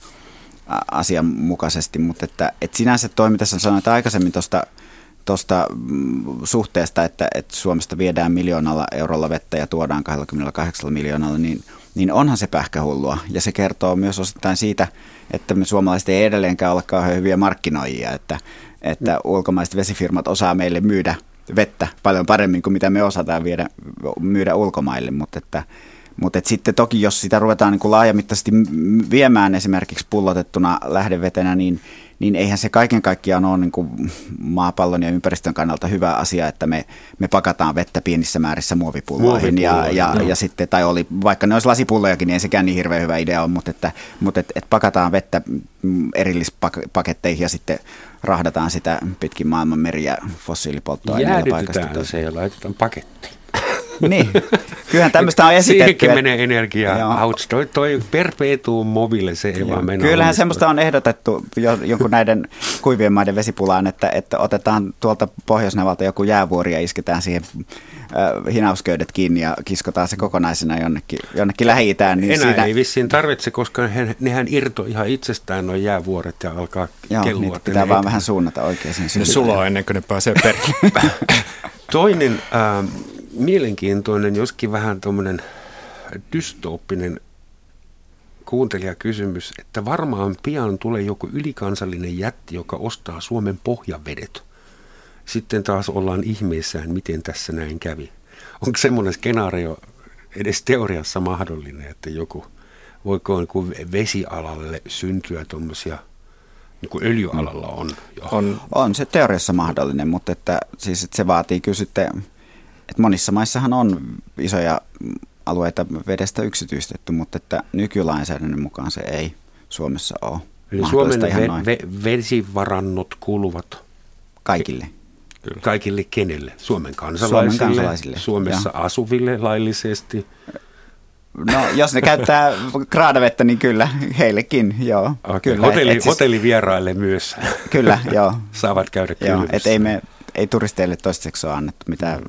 asianmukaisesti. Mutta että, että sinänsä toi, mitä sanoit aikaisemmin tuosta tuosta mm, suhteesta, että, että Suomesta viedään miljoonalla eurolla vettä ja tuodaan 28 miljoonalla, niin, niin onhan se pähkähullua. Ja se kertoo myös osittain siitä, että me suomalaiset ei edelleenkään ole kauhean hyviä markkinoijia, että, että ulkomaiset vesifirmat osaa meille myydä vettä paljon paremmin kuin mitä me osataan viedä, myydä ulkomaille, mutta että, mutta et sitten toki, jos sitä ruvetaan niin kuin laajamittaisesti viemään esimerkiksi pullotettuna lähdevetenä, niin, niin eihän se kaiken kaikkiaan ole niin kuin maapallon ja ympäristön kannalta hyvä asia, että me, me pakataan vettä pienissä määrissä muovipulloihin. Ja, ja, ja, sitten, tai oli, vaikka ne olisi lasipullojakin, niin ei sekään niin hirveän hyvä idea ole, mutta, että, mutta et, et pakataan vettä erillispaketteihin ja sitten rahdataan sitä pitkin maailman meriä fossiilipolttoaineilla paikasta. se ja laitetaan pakettiin. Niin, kyllähän tämmöistä on esitetty. Siihenkin menee energiaa. Ouch, toi, toi perpetuum mobile, se ei vaan mennä. Kyllähän semmoista on ehdotettu jo, jonkun näiden kuivien maiden vesipulaan, että, että otetaan tuolta Pohjoisnevalta joku jäävuori ja isketään siihen äh, hinausköydet kiinni ja kiskotaan se kokonaisena jonnekin, jonnekin Lähi-Itään. Niin Enää siinä... ei vissiin tarvitse, koska he, nehän irto ihan itsestään nuo jäävuoret ja alkaa Joo, kellua. pitää vaan vähän suunnata oikein. Ne sulaa ennen kuin ne pääsee perille. Toinen äh, mielenkiintoinen, joskin vähän tuommoinen dystooppinen kuuntelijakysymys, että varmaan pian tulee joku ylikansallinen jätti, joka ostaa Suomen pohjavedet. Sitten taas ollaan ihmeissään, miten tässä näin kävi. Onko semmoinen skenaario edes teoriassa mahdollinen, että joku, voiko niin vesialalle syntyä tuommoisia niin kuin öljyalalla on, jo. on. On se teoriassa mahdollinen, mutta että, siis, että se vaatii kyllä sitten että monissa maissahan on isoja alueita vedestä yksityistetty, mutta että nykylainsäädännön mukaan se ei Suomessa ole. Eli Suomen ve- ve- vesivarannot kuuluvat kaikille. Kyllä. Kaikille kenelle? Suomen kansalaisille, Suomen kansalaisille. Suomessa ja. asuville laillisesti. No, jos ne käyttää kraadavettä, niin kyllä, heillekin, joo. Okay. Kyllä, Hotelli, et siis, hotellivieraille myös. Kyllä, joo. Saavat käydä joo, et ei, me, ei turisteille toistaiseksi ole annettu mitään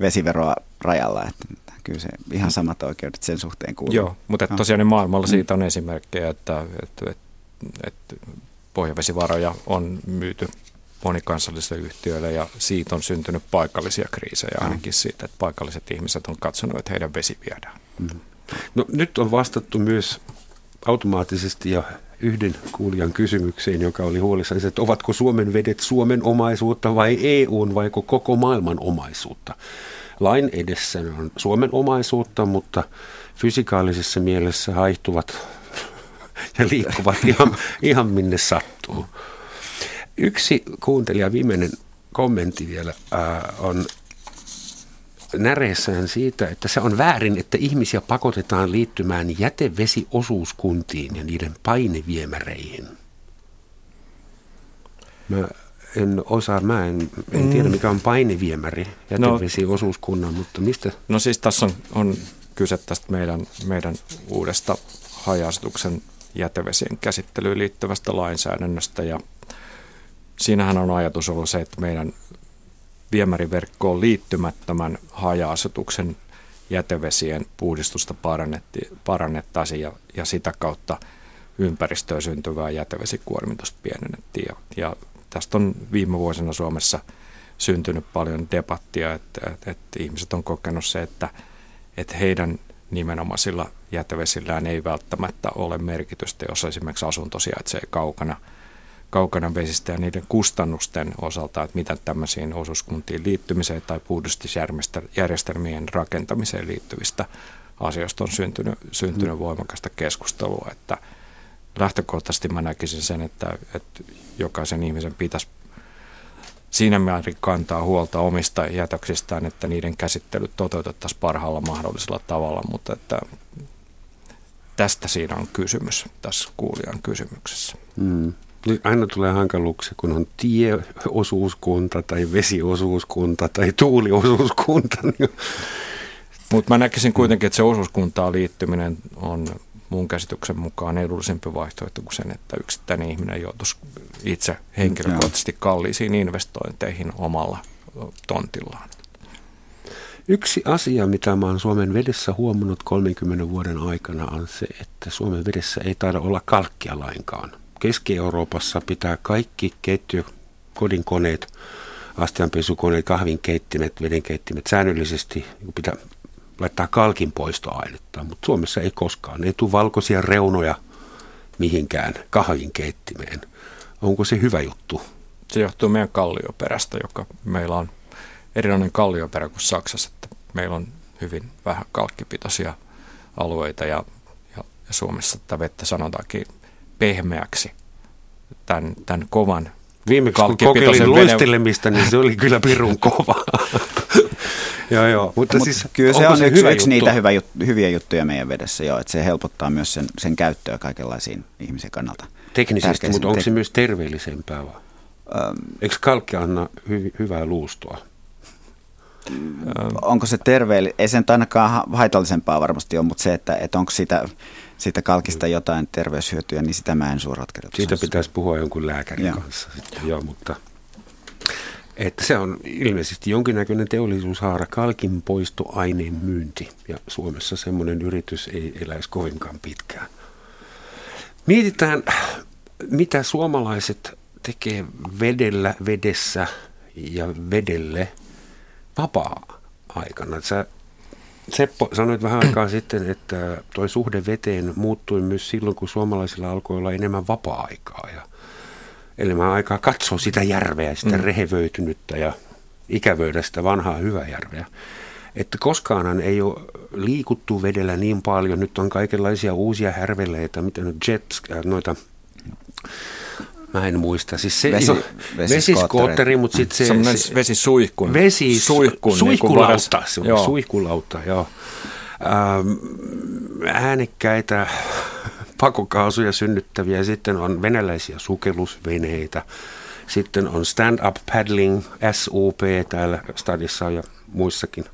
vesiveroa rajalla, että kyllä se ihan samat oikeudet sen suhteen kuuluu. Joo, mutta tosiaan niin maailmalla siitä on esimerkkejä, että, että, että, että pohjavesivaroja on myyty monikansallisille yhtiöille ja siitä on syntynyt paikallisia kriisejä ainakin siitä, että paikalliset ihmiset on katsonut, että heidän vesi viedään. Mm. No, nyt on vastattu myös automaattisesti ja yhden kuulijan kysymykseen, joka oli huolissaan, että ovatko Suomen vedet Suomen omaisuutta vai EUn vai koko maailman omaisuutta. Lain edessä on Suomen omaisuutta, mutta fysikaalisessa mielessä haihtuvat ja liikkuvat ihan, ihan minne sattuu. Yksi kuuntelija viimeinen kommentti vielä on näreessään siitä, että se on väärin, että ihmisiä pakotetaan liittymään jätevesiosuuskuntiin ja niiden paineviemäreihin. Mä en osaa, mä en, en tiedä mikä on paineviemäri jätevesiosuuskunnan, no, mutta mistä? No siis tässä on, on kyse tästä meidän, meidän uudesta hajastuksen jätevesien käsittelyyn liittyvästä lainsäädännöstä ja siinähän on ajatus ollut se, että meidän viemäriverkkoon liittymättömän haja-asutuksen jätevesien puhdistusta parannettaisiin ja, ja sitä kautta ympäristöön syntyvää jätevesikuormitusta pienennettiin. Ja, ja tästä on viime vuosina Suomessa syntynyt paljon debattia, että, että, että ihmiset on kokenut se, että, että heidän nimenomaisilla jätevesillään ei välttämättä ole merkitystä, jos esimerkiksi asunto sijaitsee kaukana, kaukana vesistä ja niiden kustannusten osalta, että mitä tämmöisiin osuuskuntiin liittymiseen tai puhdistusjärjestelmien rakentamiseen liittyvistä asioista on syntynyt, syntynyt mm. voimakasta keskustelua, että lähtökohtaisesti mä näkisin sen, että, että jokaisen ihmisen pitäisi siinä määrin kantaa huolta omista jätöksistään, että niiden käsittelyt toteutettaisiin parhaalla mahdollisella tavalla, mutta että tästä siinä on kysymys tässä kuulijan kysymyksessä. Mm. Aina tulee hankaluuksia, kun on tieosuuskunta tai vesiosuuskunta tai tuuliosuuskunta. Niin mutta mä näkisin kuitenkin, että se osuuskuntaan liittyminen on mun käsityksen mukaan edullisempi vaihtoehto kuin sen, että yksittäinen ihminen joutuisi itse henkilökohtaisesti kalliisiin investointeihin omalla tontillaan. Yksi asia, mitä mä oon Suomen vedessä huomannut 30 vuoden aikana, on se, että Suomen vedessä ei taida olla kalkkia lainkaan. Keski-Euroopassa pitää kaikki ketju, kodinkoneet, astianpesukoneet, kahvinkeittimet, vedenkeittimet säännöllisesti pitää laittaa kalkin poistoainetta, mutta Suomessa ei koskaan. Ei tule valkoisia reunoja mihinkään kahvin keittimeen. Onko se hyvä juttu? Se johtuu meidän kallioperästä, joka meillä on erilainen kallioperä kuin Saksassa. Että meillä on hyvin vähän kalkkipitoisia alueita ja, ja, ja Suomessa tätä vettä sanotaankin pehmeäksi tämän, tämän kovan Viimeksi kun kokeilin luistelemista, niin se oli kyllä pirun kova. joo, joo. Mutta Mut siis, kyllä se on se yksi, hyvä yksi niitä hyvä jut, hyviä juttuja meidän vedessä, joo, että se helpottaa myös sen, sen käyttöä kaikenlaisiin ihmisen kannalta. Teknisesti, mutta onko se myös terveellisempää vai? Um, Eikö kalkki anna hy, hyvää luustoa? Onko se terveellinen? Ei sen ainakaan haitallisempaa varmasti ole, mutta se, että, että onko sitä, siitä kalkista jotain terveyshyötyä, niin sitä mä en suoraan Siitä pitäisi puhua jonkun lääkärin joo. kanssa. Sitten, joo, mutta että se on ilmeisesti jonkinnäköinen teollisuushaara, kalkin poistoaineen myynti. Ja Suomessa semmoinen yritys ei eläisi kovinkaan pitkään. Mietitään, mitä suomalaiset tekee vedellä, vedessä ja vedelle vapaa-aikana. Sä, Seppo, sanoit vähän aikaa sitten, että tuo suhde veteen muuttui myös silloin, kun suomalaisilla alkoi olla enemmän vapaa-aikaa. Ja elämän aikaa katsoa sitä järveä, sitä mm. rehevöitynyttä ja ikävöidä sitä vanhaa hyvää järveä. Että koskaanhan ei ole liikuttu vedellä niin paljon. Nyt on kaikenlaisia uusia härveleitä, mitä nyt jets, äh, noita Mä en muista. Siis se, Vesi, vesiskootteri, mutta sitten se... Sellainen se, vesisuihkun. Vesi, suihkun, suihkulautta. Niin joo. Suihkulautta, joo. Ähm, äänekkäitä pakokaasuja synnyttäviä. Sitten on venäläisiä sukellusveneitä. Sitten on stand-up paddling, SUP täällä stadissa ja muissakin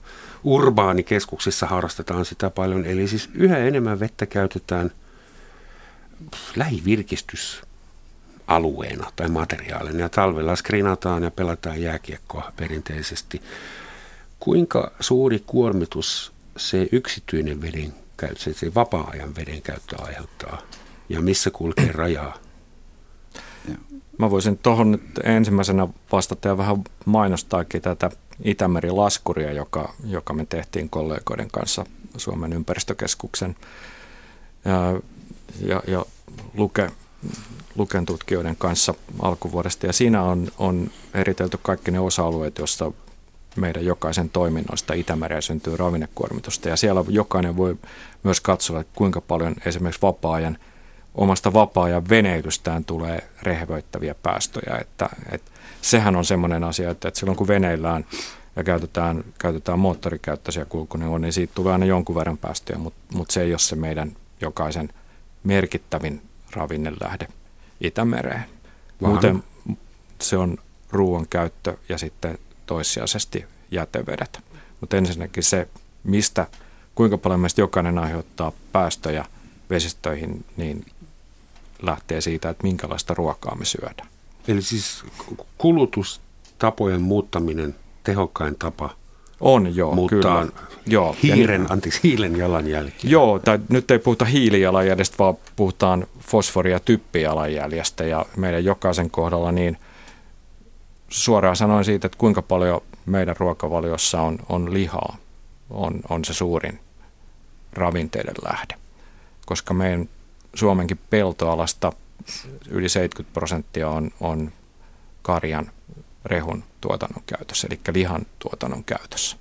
urbaanikeskuksissa harrastetaan sitä paljon. Eli siis yhä enemmän vettä käytetään lähivirkistysalueena tai materiaalina. Ja talvella skrinataan ja pelataan jääkiekkoa perinteisesti. Kuinka suuri kuormitus se yksityinen veden käyttö, se vapaa-ajan veden käyttö aiheuttaa ja missä kulkee rajaa? Mä voisin tuohon ensimmäisenä vastata ja vähän mainostaakin tätä Itämeri-laskuria, joka, joka me tehtiin kollegoiden kanssa Suomen ympäristökeskuksen ja, ja Luke, Luken tutkijoiden kanssa alkuvuodesta. Ja siinä on, on eritelty kaikki ne osa-alueet, joissa meidän jokaisen toiminnoista Itämereen syntyy ravinnekuormitusta. Ja siellä jokainen voi myös katsoa, että kuinka paljon esimerkiksi vapaa-ajan, omasta vapaa-ajan veneilystä tulee rehevöittäviä päästöjä. Että, että sehän on semmoinen asia, että, että silloin kun veneillään ja käytetään, käytetään moottorikäyttöisiä kulkuneuvoja, niin siitä tulee aina jonkun verran päästöjä, mutta, mutta se ei ole se meidän jokaisen merkittävin ravinnelähde Itämereen. Vaan. Muuten se on ruoan käyttö ja sitten toissijaisesti jätevedet. Mutta ensinnäkin se, mistä, kuinka paljon meistä jokainen aiheuttaa päästöjä vesistöihin, niin lähtee siitä, että minkälaista ruokaa me syödään. Eli siis kulutustapojen muuttaminen tehokkain tapa on joo, muuttaa kyllä. Joo, hiiren, niin, anteeksi, hiilen jalanjälki. Joo, tai nyt ei puhuta hiilijalanjäljestä, vaan puhutaan fosfori- ja typpijalanjäljestä. Ja meidän jokaisen kohdalla niin – suoraan sanoin siitä, että kuinka paljon meidän ruokavaliossa on, on lihaa, on, on se suurin ravinteiden lähde, koska meidän Suomenkin peltoalasta yli 70 prosenttia on, on karjan rehun tuotannon käytössä, eli lihan tuotannon käytössä.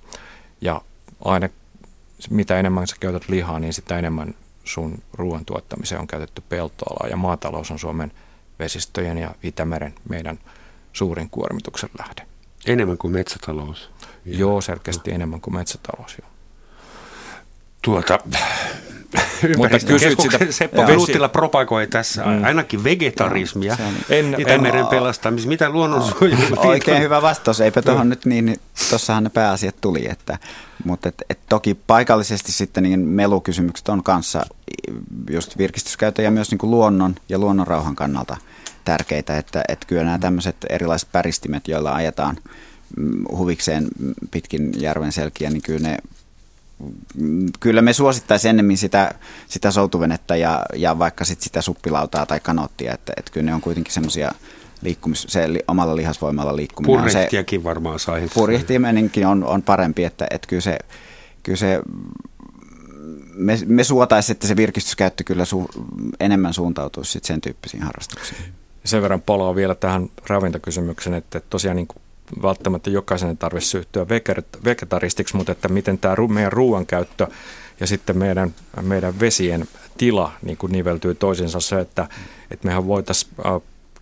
Ja aina mitä enemmän sä käytät lihaa, niin sitä enemmän sun ruoan tuottamiseen on käytetty peltoalaa. Ja maatalous on Suomen vesistöjen ja Itämeren meidän suurin kuormituksen lähde. Enemmän kuin metsätalous. Joo, selkeästi enemmän kuin metsätalous, joo. Tuota, mutta kysyit sitä. Seppo Veluttila propagoi tässä mm. ainakin vegetarismia, en, Itämeren en, pelastamista. Mitä luonnonsuojelu? No, oikein hyvä vastaus. Eipä tuohon nyt niin, niin tuossahan ne pääasiat tuli. Että, mutta et, et toki paikallisesti sitten niin melukysymykset on kanssa just virkistyskäytön ja myös niin kuin luonnon ja luonnonrauhan kannalta tärkeitä. Että, että kyllä nämä tämmöiset erilaiset päristimet, joilla ajetaan mm, huvikseen pitkin järven selkiä, niin kyllä ne kyllä me suosittaisiin ennemmin sitä, sitä soutuvenettä ja, ja vaikka sit sitä suppilautaa tai kanottia, että, että kyllä ne on kuitenkin semmoisia liikkumis, se omalla lihasvoimalla liikkuminen. Purjehtiakin se, varmaan sai. Purjehtiminenkin on, on parempi, että, että kyllä se, kyllä se me, me suotaisiin, että se virkistyskäyttö kyllä su, enemmän suuntautuisi sit sen tyyppisiin harrastuksiin. Sen verran palaa vielä tähän ravintokysymykseen, että tosiaan niin kuin välttämättä jokaisen tarvitse syhtyä vegetaristiksi, mutta että miten tämä meidän ruoankäyttö ja sitten meidän, meidän vesien tila niin kuin niveltyy toisinsa se, että, että mehän voitaisiin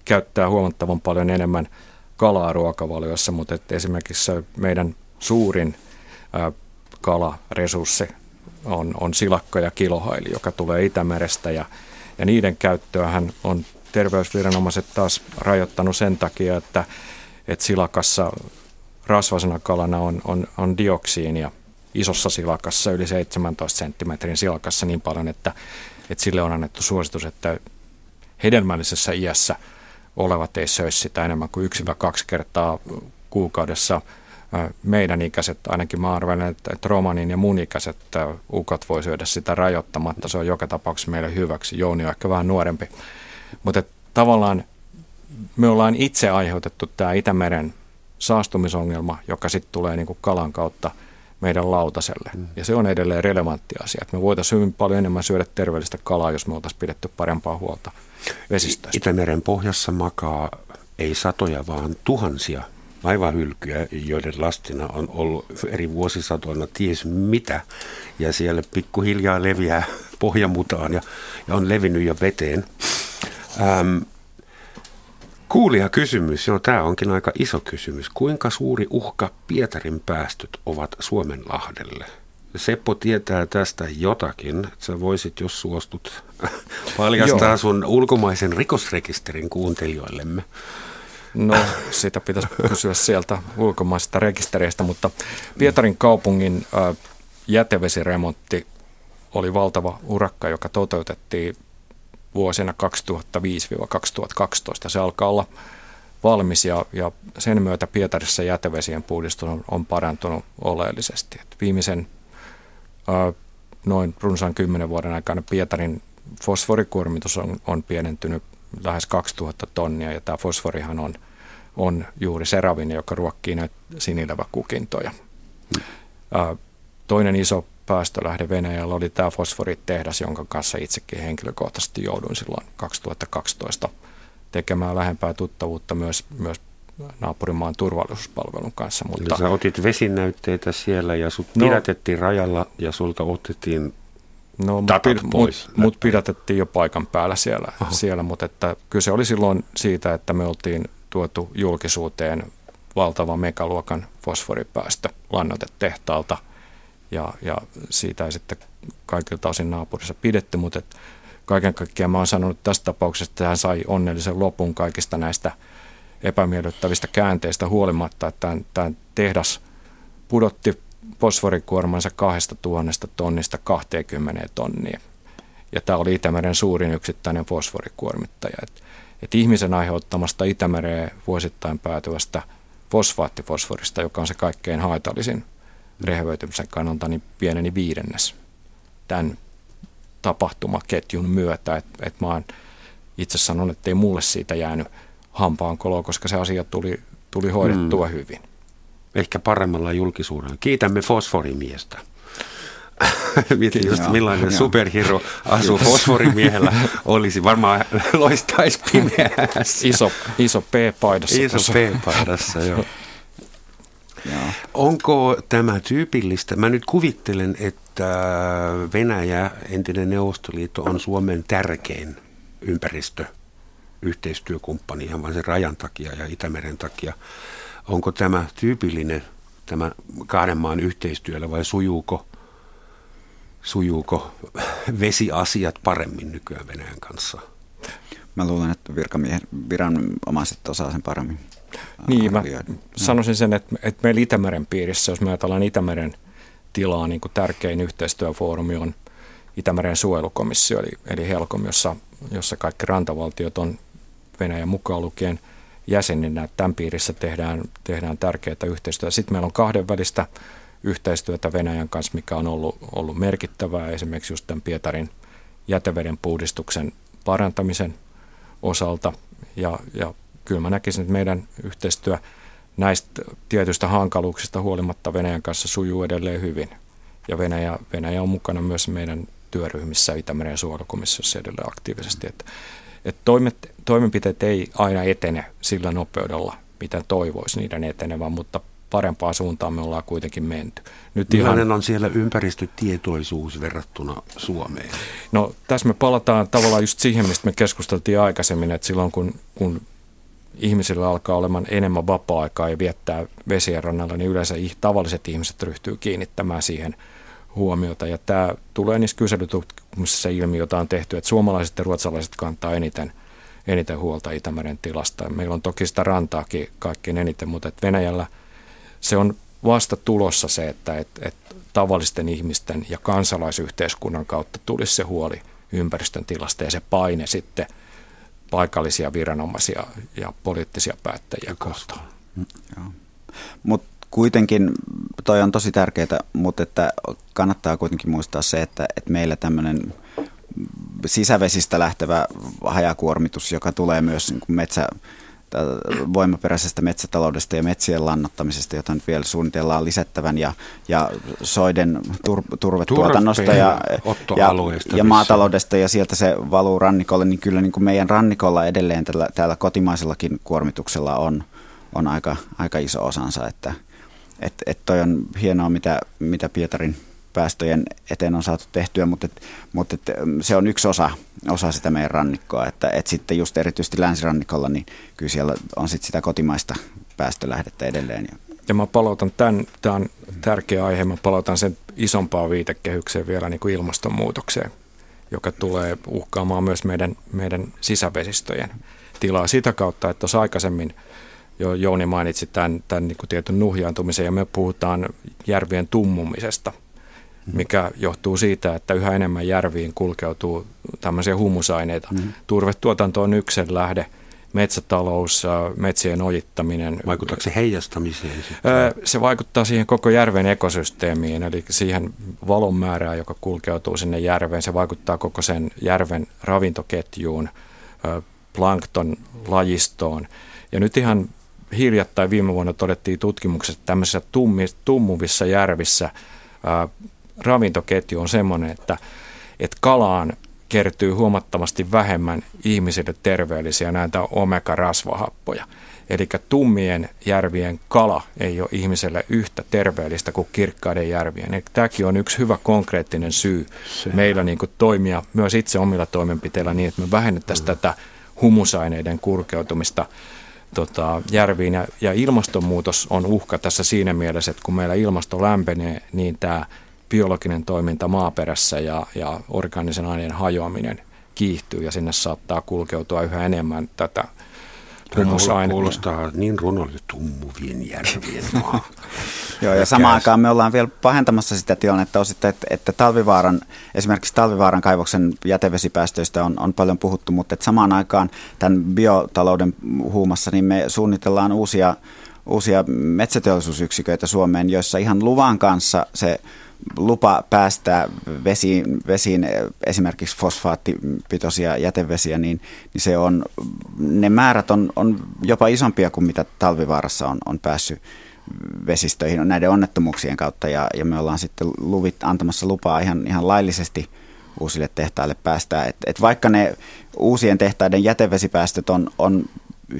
käyttää huomattavan paljon enemmän kalaa ruokavaliossa, mutta että esimerkiksi meidän suurin kalaresurssi on, on silakka ja kilohaili, joka tulee Itämerestä ja, ja niiden käyttöähän on terveysviranomaiset taas rajoittanut sen takia, että että silakassa rasvasena kalana on, on, on dioksiinia isossa silakassa, yli 17 senttimetrin silakassa niin paljon, että, että sille on annettu suositus, että hedelmällisessä iässä olevat ei söisi sitä enemmän kuin 1-2 kertaa kuukaudessa. Meidän ikäiset, ainakin mä arvelen, että, romanin ja mun ikäiset ukot voi syödä sitä rajoittamatta. Se on joka tapauksessa meille hyväksi. Jouni on ehkä vähän nuorempi. Mutta tavallaan me ollaan itse aiheutettu tämä Itämeren saastumisongelma, joka sitten tulee niin kuin kalan kautta meidän lautaselle. Mm. Ja se on edelleen relevantti asia. Että me voitaisiin hyvin paljon enemmän syödä terveellistä kalaa, jos me oltaisiin pidetty parempaa huolta vesistöistä. Itämeren pohjassa makaa ei satoja, vaan tuhansia laivahylkyjä, joiden lastina on ollut eri vuosisatoina ties mitä. Ja siellä pikkuhiljaa leviää pohjamutaan ja, ja on levinnyt jo veteen. Ähm, Kuulija kysymys, joo tämä onkin aika iso kysymys. Kuinka suuri uhka Pietarin päästöt ovat Suomenlahdelle? Seppo tietää tästä jotakin. Sä voisit, jos suostut, paljastaa sun ulkomaisen rikosrekisterin kuuntelijoillemme. No, sitä pitäisi kysyä sieltä ulkomaisesta rekistereistä, mutta Pietarin kaupungin jätevesiremontti oli valtava urakka, joka toteutettiin vuosina 2005-2012. Se alkaa olla valmis ja, ja sen myötä Pietarissa jätevesien puhdistus on, on parantunut oleellisesti. Et viimeisen ää, noin runsaan kymmenen vuoden aikana Pietarin fosforikuormitus on, on pienentynyt lähes 2000 tonnia ja tämä fosforihan on, on juuri se ravinne, joka ruokkii näitä sinileväkukintoja. Mm. Ää, toinen iso päästölähde Venäjällä oli tämä fosforitehdas, jonka kanssa itsekin henkilökohtaisesti jouduin silloin 2012 tekemään lähempää tuttavuutta myös, myös naapurimaan turvallisuuspalvelun kanssa. Mutta... Eli sä otit vesinäytteitä siellä ja sut no, pidätettiin rajalla ja sulta otettiin no, tatat mut, pois. Mut, mut pidätettiin jo paikan päällä siellä, siellä mutta että kyse oli silloin siitä, että me oltiin tuotu julkisuuteen valtava megaluokan fosforipäästö lannoitetehtaalta – ja, ja siitä ei sitten kaikilta osin naapurissa pidetty, mutta et kaiken kaikkiaan mä oon sanonut tässä tapauksessa, että hän sai onnellisen lopun kaikista näistä epämiellyttävistä käänteistä huolimatta, että tämän, tämän tehdas pudotti fosforikuormansa kahdesta tuhannesta tonnista 20 tonnia. Ja tämä oli Itämeren suurin yksittäinen fosforikuormittaja. Et, et ihmisen aiheuttamasta Itämereen vuosittain päätyvästä fosfaattifosforista, joka on se kaikkein haitallisin rehevöitymisen kannalta niin pieneni viidennes tämän tapahtumaketjun myötä. Et, et mä oon itse sanon, että ei mulle siitä jäänyt hampaan koloa, koska se asia tuli, tuli hoidettua mm. hyvin. Ehkä paremmalla julkisuudella. Kiitämme fosforimiestä. Mietin just millainen superhero asuu fosforimiehellä olisi. Varmaan loistaisi pimeässä. Iso, iso P-paidassa. Iso P-paidassa, joo. Joo. Onko tämä tyypillistä? Mä nyt kuvittelen, että Venäjä, entinen Neuvostoliitto, on Suomen tärkein ympäristö yhteistyökumppani ihan vain sen rajan takia ja Itämeren takia. Onko tämä tyypillinen tämä kahden maan yhteistyöllä vai sujuuko, sujuuko vesiasiat paremmin nykyään Venäjän kanssa? Mä luulen, että virkamiehen viranomaiset osaa sen paremmin. Niin, mä sanoisin sen, että, että meillä Itämeren piirissä, jos me ajatellaan Itämeren tilaa, niin kuin tärkein yhteistyöfoorumi on Itämeren suojelukomissio, eli, eli HELCOM, jossa, jossa kaikki rantavaltiot on Venäjän mukaan lukien jäseninä. Tämän piirissä tehdään, tehdään tärkeää yhteistyötä. Sitten meillä on kahdenvälistä yhteistyötä Venäjän kanssa, mikä on ollut, ollut merkittävää esimerkiksi just tämän Pietarin jäteveden puhdistuksen parantamisen osalta. Ja, ja kyllä mä näkisin, että meidän yhteistyö näistä tietyistä hankaluuksista huolimatta Venäjän kanssa sujuu edelleen hyvin. Ja Venäjä, Venäjä on mukana myös meidän työryhmissä Itämeren suojelukomissiossa edelleen aktiivisesti. Että, että toimet, toimenpiteet ei aina etene sillä nopeudella, mitä toivoisi niiden etenevän, mutta parempaan suuntaan me ollaan kuitenkin menty. Nyt Millainen ihan... on siellä ympäristötietoisuus verrattuna Suomeen? No tässä me palataan tavallaan just siihen, mistä me keskusteltiin aikaisemmin, että silloin kun, kun ihmisillä alkaa olemaan enemmän vapaa-aikaa ja viettää vesien rannalla, niin yleensä tavalliset ihmiset ryhtyy kiinnittämään siihen huomiota. Ja tämä tulee niissä kyselytutkimuksissa ilmi, jota on tehty, että suomalaiset ja ruotsalaiset kantaa eniten, eniten huolta Itämeren tilasta. Meillä on toki sitä rantaakin kaikkein eniten, mutta että Venäjällä se on vasta tulossa se, että, että, että tavallisten ihmisten ja kansalaisyhteiskunnan kautta tulisi se huoli ympäristön tilasta ja se paine sitten – paikallisia viranomaisia ja poliittisia päättäjiä kohtaan. Mutta kuitenkin toi on tosi tärkeää, mutta että kannattaa kuitenkin muistaa se, että, että meillä tämmöinen sisävesistä lähtevä hajakuormitus, joka tulee myös niin kuin metsä, voimaperäisestä metsätaloudesta ja metsien lannottamisesta, jota nyt vielä suunnitellaan lisättävän, ja, ja soiden tur, turvetuotannosta ja, ja, ja maataloudesta, ja sieltä se valuu rannikolle, niin kyllä niin kuin meidän rannikolla edelleen tällä, täällä kotimaisellakin kuormituksella on, on aika, aika iso osansa, että et, et toi on hienoa, mitä, mitä Pietarin päästöjen eteen on saatu tehtyä, mutta, et, mutta et, se on yksi osa, osa sitä meidän rannikkoa, että et sitten just erityisesti länsirannikolla, niin kyllä siellä on sitten sitä kotimaista päästölähdettä edelleen. Ja mä palautan tämän, tämä on tärkeä aihe, mä palautan sen isompaan viitekehykseen vielä niin kuin ilmastonmuutokseen, joka tulee uhkaamaan myös meidän, meidän sisävesistöjen tilaa sitä kautta, että tuossa aikaisemmin jo Jouni mainitsi tämän, tämän niin kuin tietyn nuhjaantumisen ja me puhutaan järvien tummumisesta – mikä johtuu siitä, että yhä enemmän järviin kulkeutuu tämmöisiä humusaineita. Mm. Turvetuotanto on yksi lähde, metsätalous, metsien ojittaminen. Vaikuttaako se heijastamiseen? Se vaikuttaa siihen koko järven ekosysteemiin, eli siihen valon määrään, joka kulkeutuu sinne järveen. Se vaikuttaa koko sen järven ravintoketjuun, plankton lajistoon. Ja nyt ihan hiljattain viime vuonna todettiin tutkimuksessa, että tämmöisissä tummuvissa järvissä ravintoketju on semmoinen, että, että kalaan kertyy huomattavasti vähemmän ihmisille terveellisiä näitä omega-rasvahappoja. Eli tummien järvien kala ei ole ihmiselle yhtä terveellistä kuin kirkkaiden järvien. Eli tämäkin on yksi hyvä konkreettinen syy Se. meillä niin kuin toimia myös itse omilla toimenpiteillä niin, että me vähennettäisiin mm. tätä humusaineiden kurkeutumista tota, järviin. Ja, ja ilmastonmuutos on uhka tässä siinä mielessä, että kun meillä ilmasto lämpenee, niin tämä biologinen toiminta maaperässä ja, ja orgaanisen aineen hajoaminen kiihtyy ja sinne saattaa kulkeutua yhä enemmän tätä humusainetta. Kuulostaa niin runolle tummuvien järvien maa. Joo, ja samaan aikaan me ollaan vielä pahentamassa sitä tilannetta osittain, että, että talvivaaran, esimerkiksi talvivaaran kaivoksen jätevesipäästöistä on, on paljon puhuttu, mutta että samaan aikaan tämän biotalouden huumassa niin me suunnitellaan uusia, uusia metsäteollisuusyksiköitä Suomeen, joissa ihan luvan kanssa se lupa päästää vesiin, vesiin esimerkiksi fosfaattipitoisia jätevesiä, niin, niin se on, ne määrät on, on jopa isompia kuin mitä talvivaarassa on, on päässyt, vesistöihin näiden onnettomuuksien kautta ja, ja me ollaan sitten luvit antamassa lupaa ihan, ihan laillisesti uusille tehtaille päästää. Et, et vaikka ne uusien tehtaiden jätevesipäästöt on, on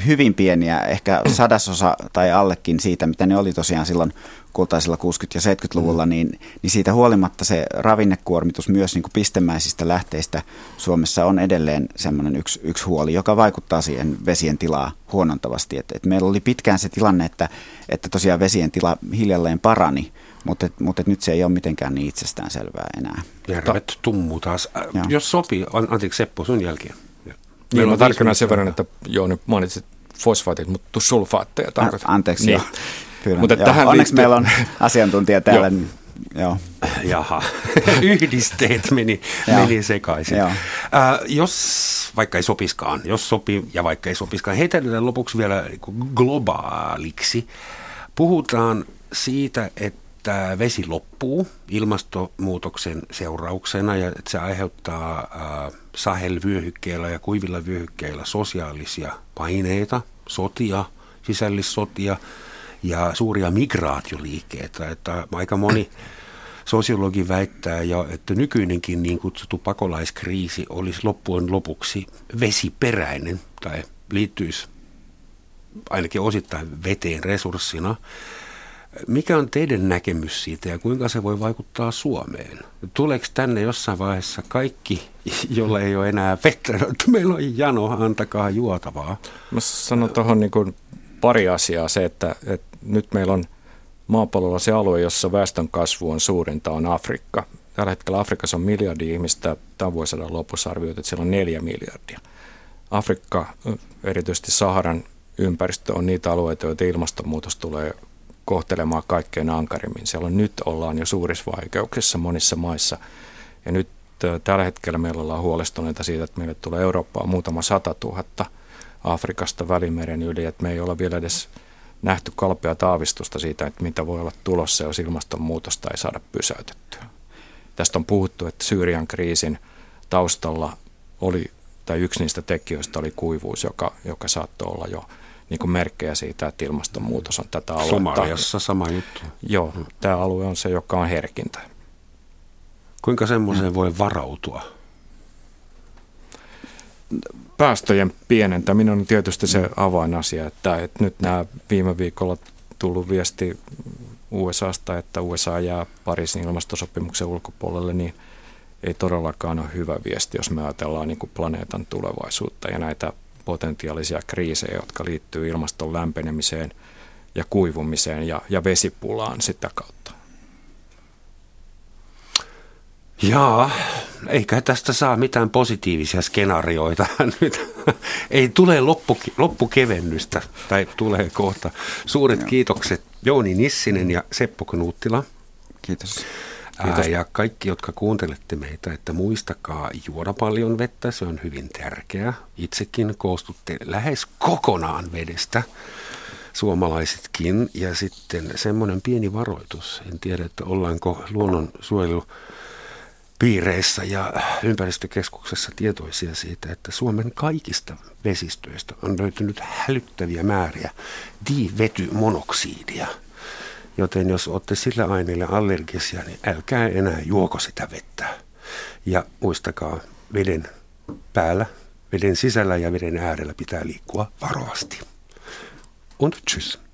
hyvin pieniä, ehkä sadasosa tai allekin siitä, mitä ne oli tosiaan silloin kultaisilla 60- ja 70-luvulla, mm. niin, niin siitä huolimatta se ravinnekuormitus myös niin kuin pistemäisistä lähteistä Suomessa on edelleen semmoinen yksi, yksi huoli, joka vaikuttaa siihen vesien tilaa huonontavasti. Et, et meillä oli pitkään se tilanne, että, että tosiaan vesien tila hiljalleen parani, mutta, et, mutta et nyt se ei ole mitenkään niin itsestään selvää enää. Järvet tummu taas. Äh, jos sopii, anteeksi Seppo, sun jälkeen. Niin, mä tarkennan sen verran, että joo, nyt mainitsit fosfaatit, mutta sulfaatteja tarkoitan. Anteeksi, niin. joo. Mutta tähän Onneksi liittyy... meillä on asiantuntija täällä. joo. Niin, joo. Jaha, yhdisteet meni, meni sekaisin. Joo. Äh, jos vaikka ei sopiskaan, jos sopii ja vaikka ei sopiskaan, heitellään lopuksi vielä globaaliksi. Puhutaan siitä, että vesi loppuu ilmastonmuutoksen seurauksena ja että se aiheuttaa äh, Sahel-vyöhykkeillä ja kuivilla vyöhykkeillä sosiaalisia paineita, sotia, sisällissotia ja suuria migraatioliikkeitä. Että aika moni sosiologi väittää jo, että nykyinenkin niin kutsuttu pakolaiskriisi olisi loppujen lopuksi vesiperäinen tai liittyisi ainakin osittain veteen resurssina. Mikä on teidän näkemys siitä ja kuinka se voi vaikuttaa Suomeen? Tuleeko tänne jossain vaiheessa kaikki, jolla ei ole enää vettä, että meillä on jano, antakaa juotavaa? Mä sanon tuohon niin pari asiaa. Se, että, että nyt meillä on maapallolla se alue, jossa väestön kasvu on suurinta, on Afrikka. Tällä hetkellä Afrikassa on miljardi ihmistä, tämän vuosisadan lopussa arvioitu, että siellä on neljä miljardia. Afrikka, erityisesti Saharan ympäristö, on niitä alueita, joita ilmastonmuutos tulee kohtelemaan kaikkein ankarimmin. Siellä on nyt ollaan jo suurissa vaikeuksissa monissa maissa. Ja nyt tällä hetkellä meillä ollaan huolestuneita siitä, että meille tulee Eurooppaan muutama sata tuhatta Afrikasta välimeren yli, että me ei olla vielä edes nähty kalpea taavistusta siitä, että mitä voi olla tulossa, jos ilmastonmuutosta ei saada pysäytettyä. Tästä on puhuttu, että Syyrian kriisin taustalla oli, tai yksi niistä tekijöistä oli kuivuus, joka, joka saattoi olla jo niin kuin merkkejä siitä, että ilmastonmuutos on tätä aluetta. Somaliassa sama juttu. Joo, tämä alue on se, joka on herkintä. Kuinka semmoiseen voi varautua? Päästöjen pienentäminen on tietysti se avainasia, että, että nyt nämä viime viikolla tullut viesti USAsta, että USA jää Pariisin ilmastosopimuksen ulkopuolelle, niin ei todellakaan ole hyvä viesti, jos me ajatellaan niin kuin planeetan tulevaisuutta ja näitä potentiaalisia kriisejä, jotka liittyy ilmaston lämpenemiseen ja kuivumiseen ja, ja vesipulaan sitä kautta. Jaa, eikä tästä saa mitään positiivisia skenaarioita nyt. Ei tule loppu, loppukevennystä, tai tulee kohta. Suuret Joo. kiitokset Jouni Nissinen ja Seppo Knuuttila. Kiitos. Kiitos. Ja kaikki, jotka kuuntelette meitä, että muistakaa juoda paljon vettä, se on hyvin tärkeää. Itsekin koostutte lähes kokonaan vedestä, suomalaisetkin. Ja sitten semmoinen pieni varoitus, en tiedä, että ollaanko luonnonsuojelu piireissä ja ympäristökeskuksessa tietoisia siitä, että Suomen kaikista vesistöistä on löytynyt hälyttäviä määriä divetymonoksidia – Joten jos olette sillä aineelle allergisia, niin älkää enää juoko sitä vettä. Ja muistakaa, veden päällä, veden sisällä ja veden äärellä pitää liikkua varovasti. Und tschüss.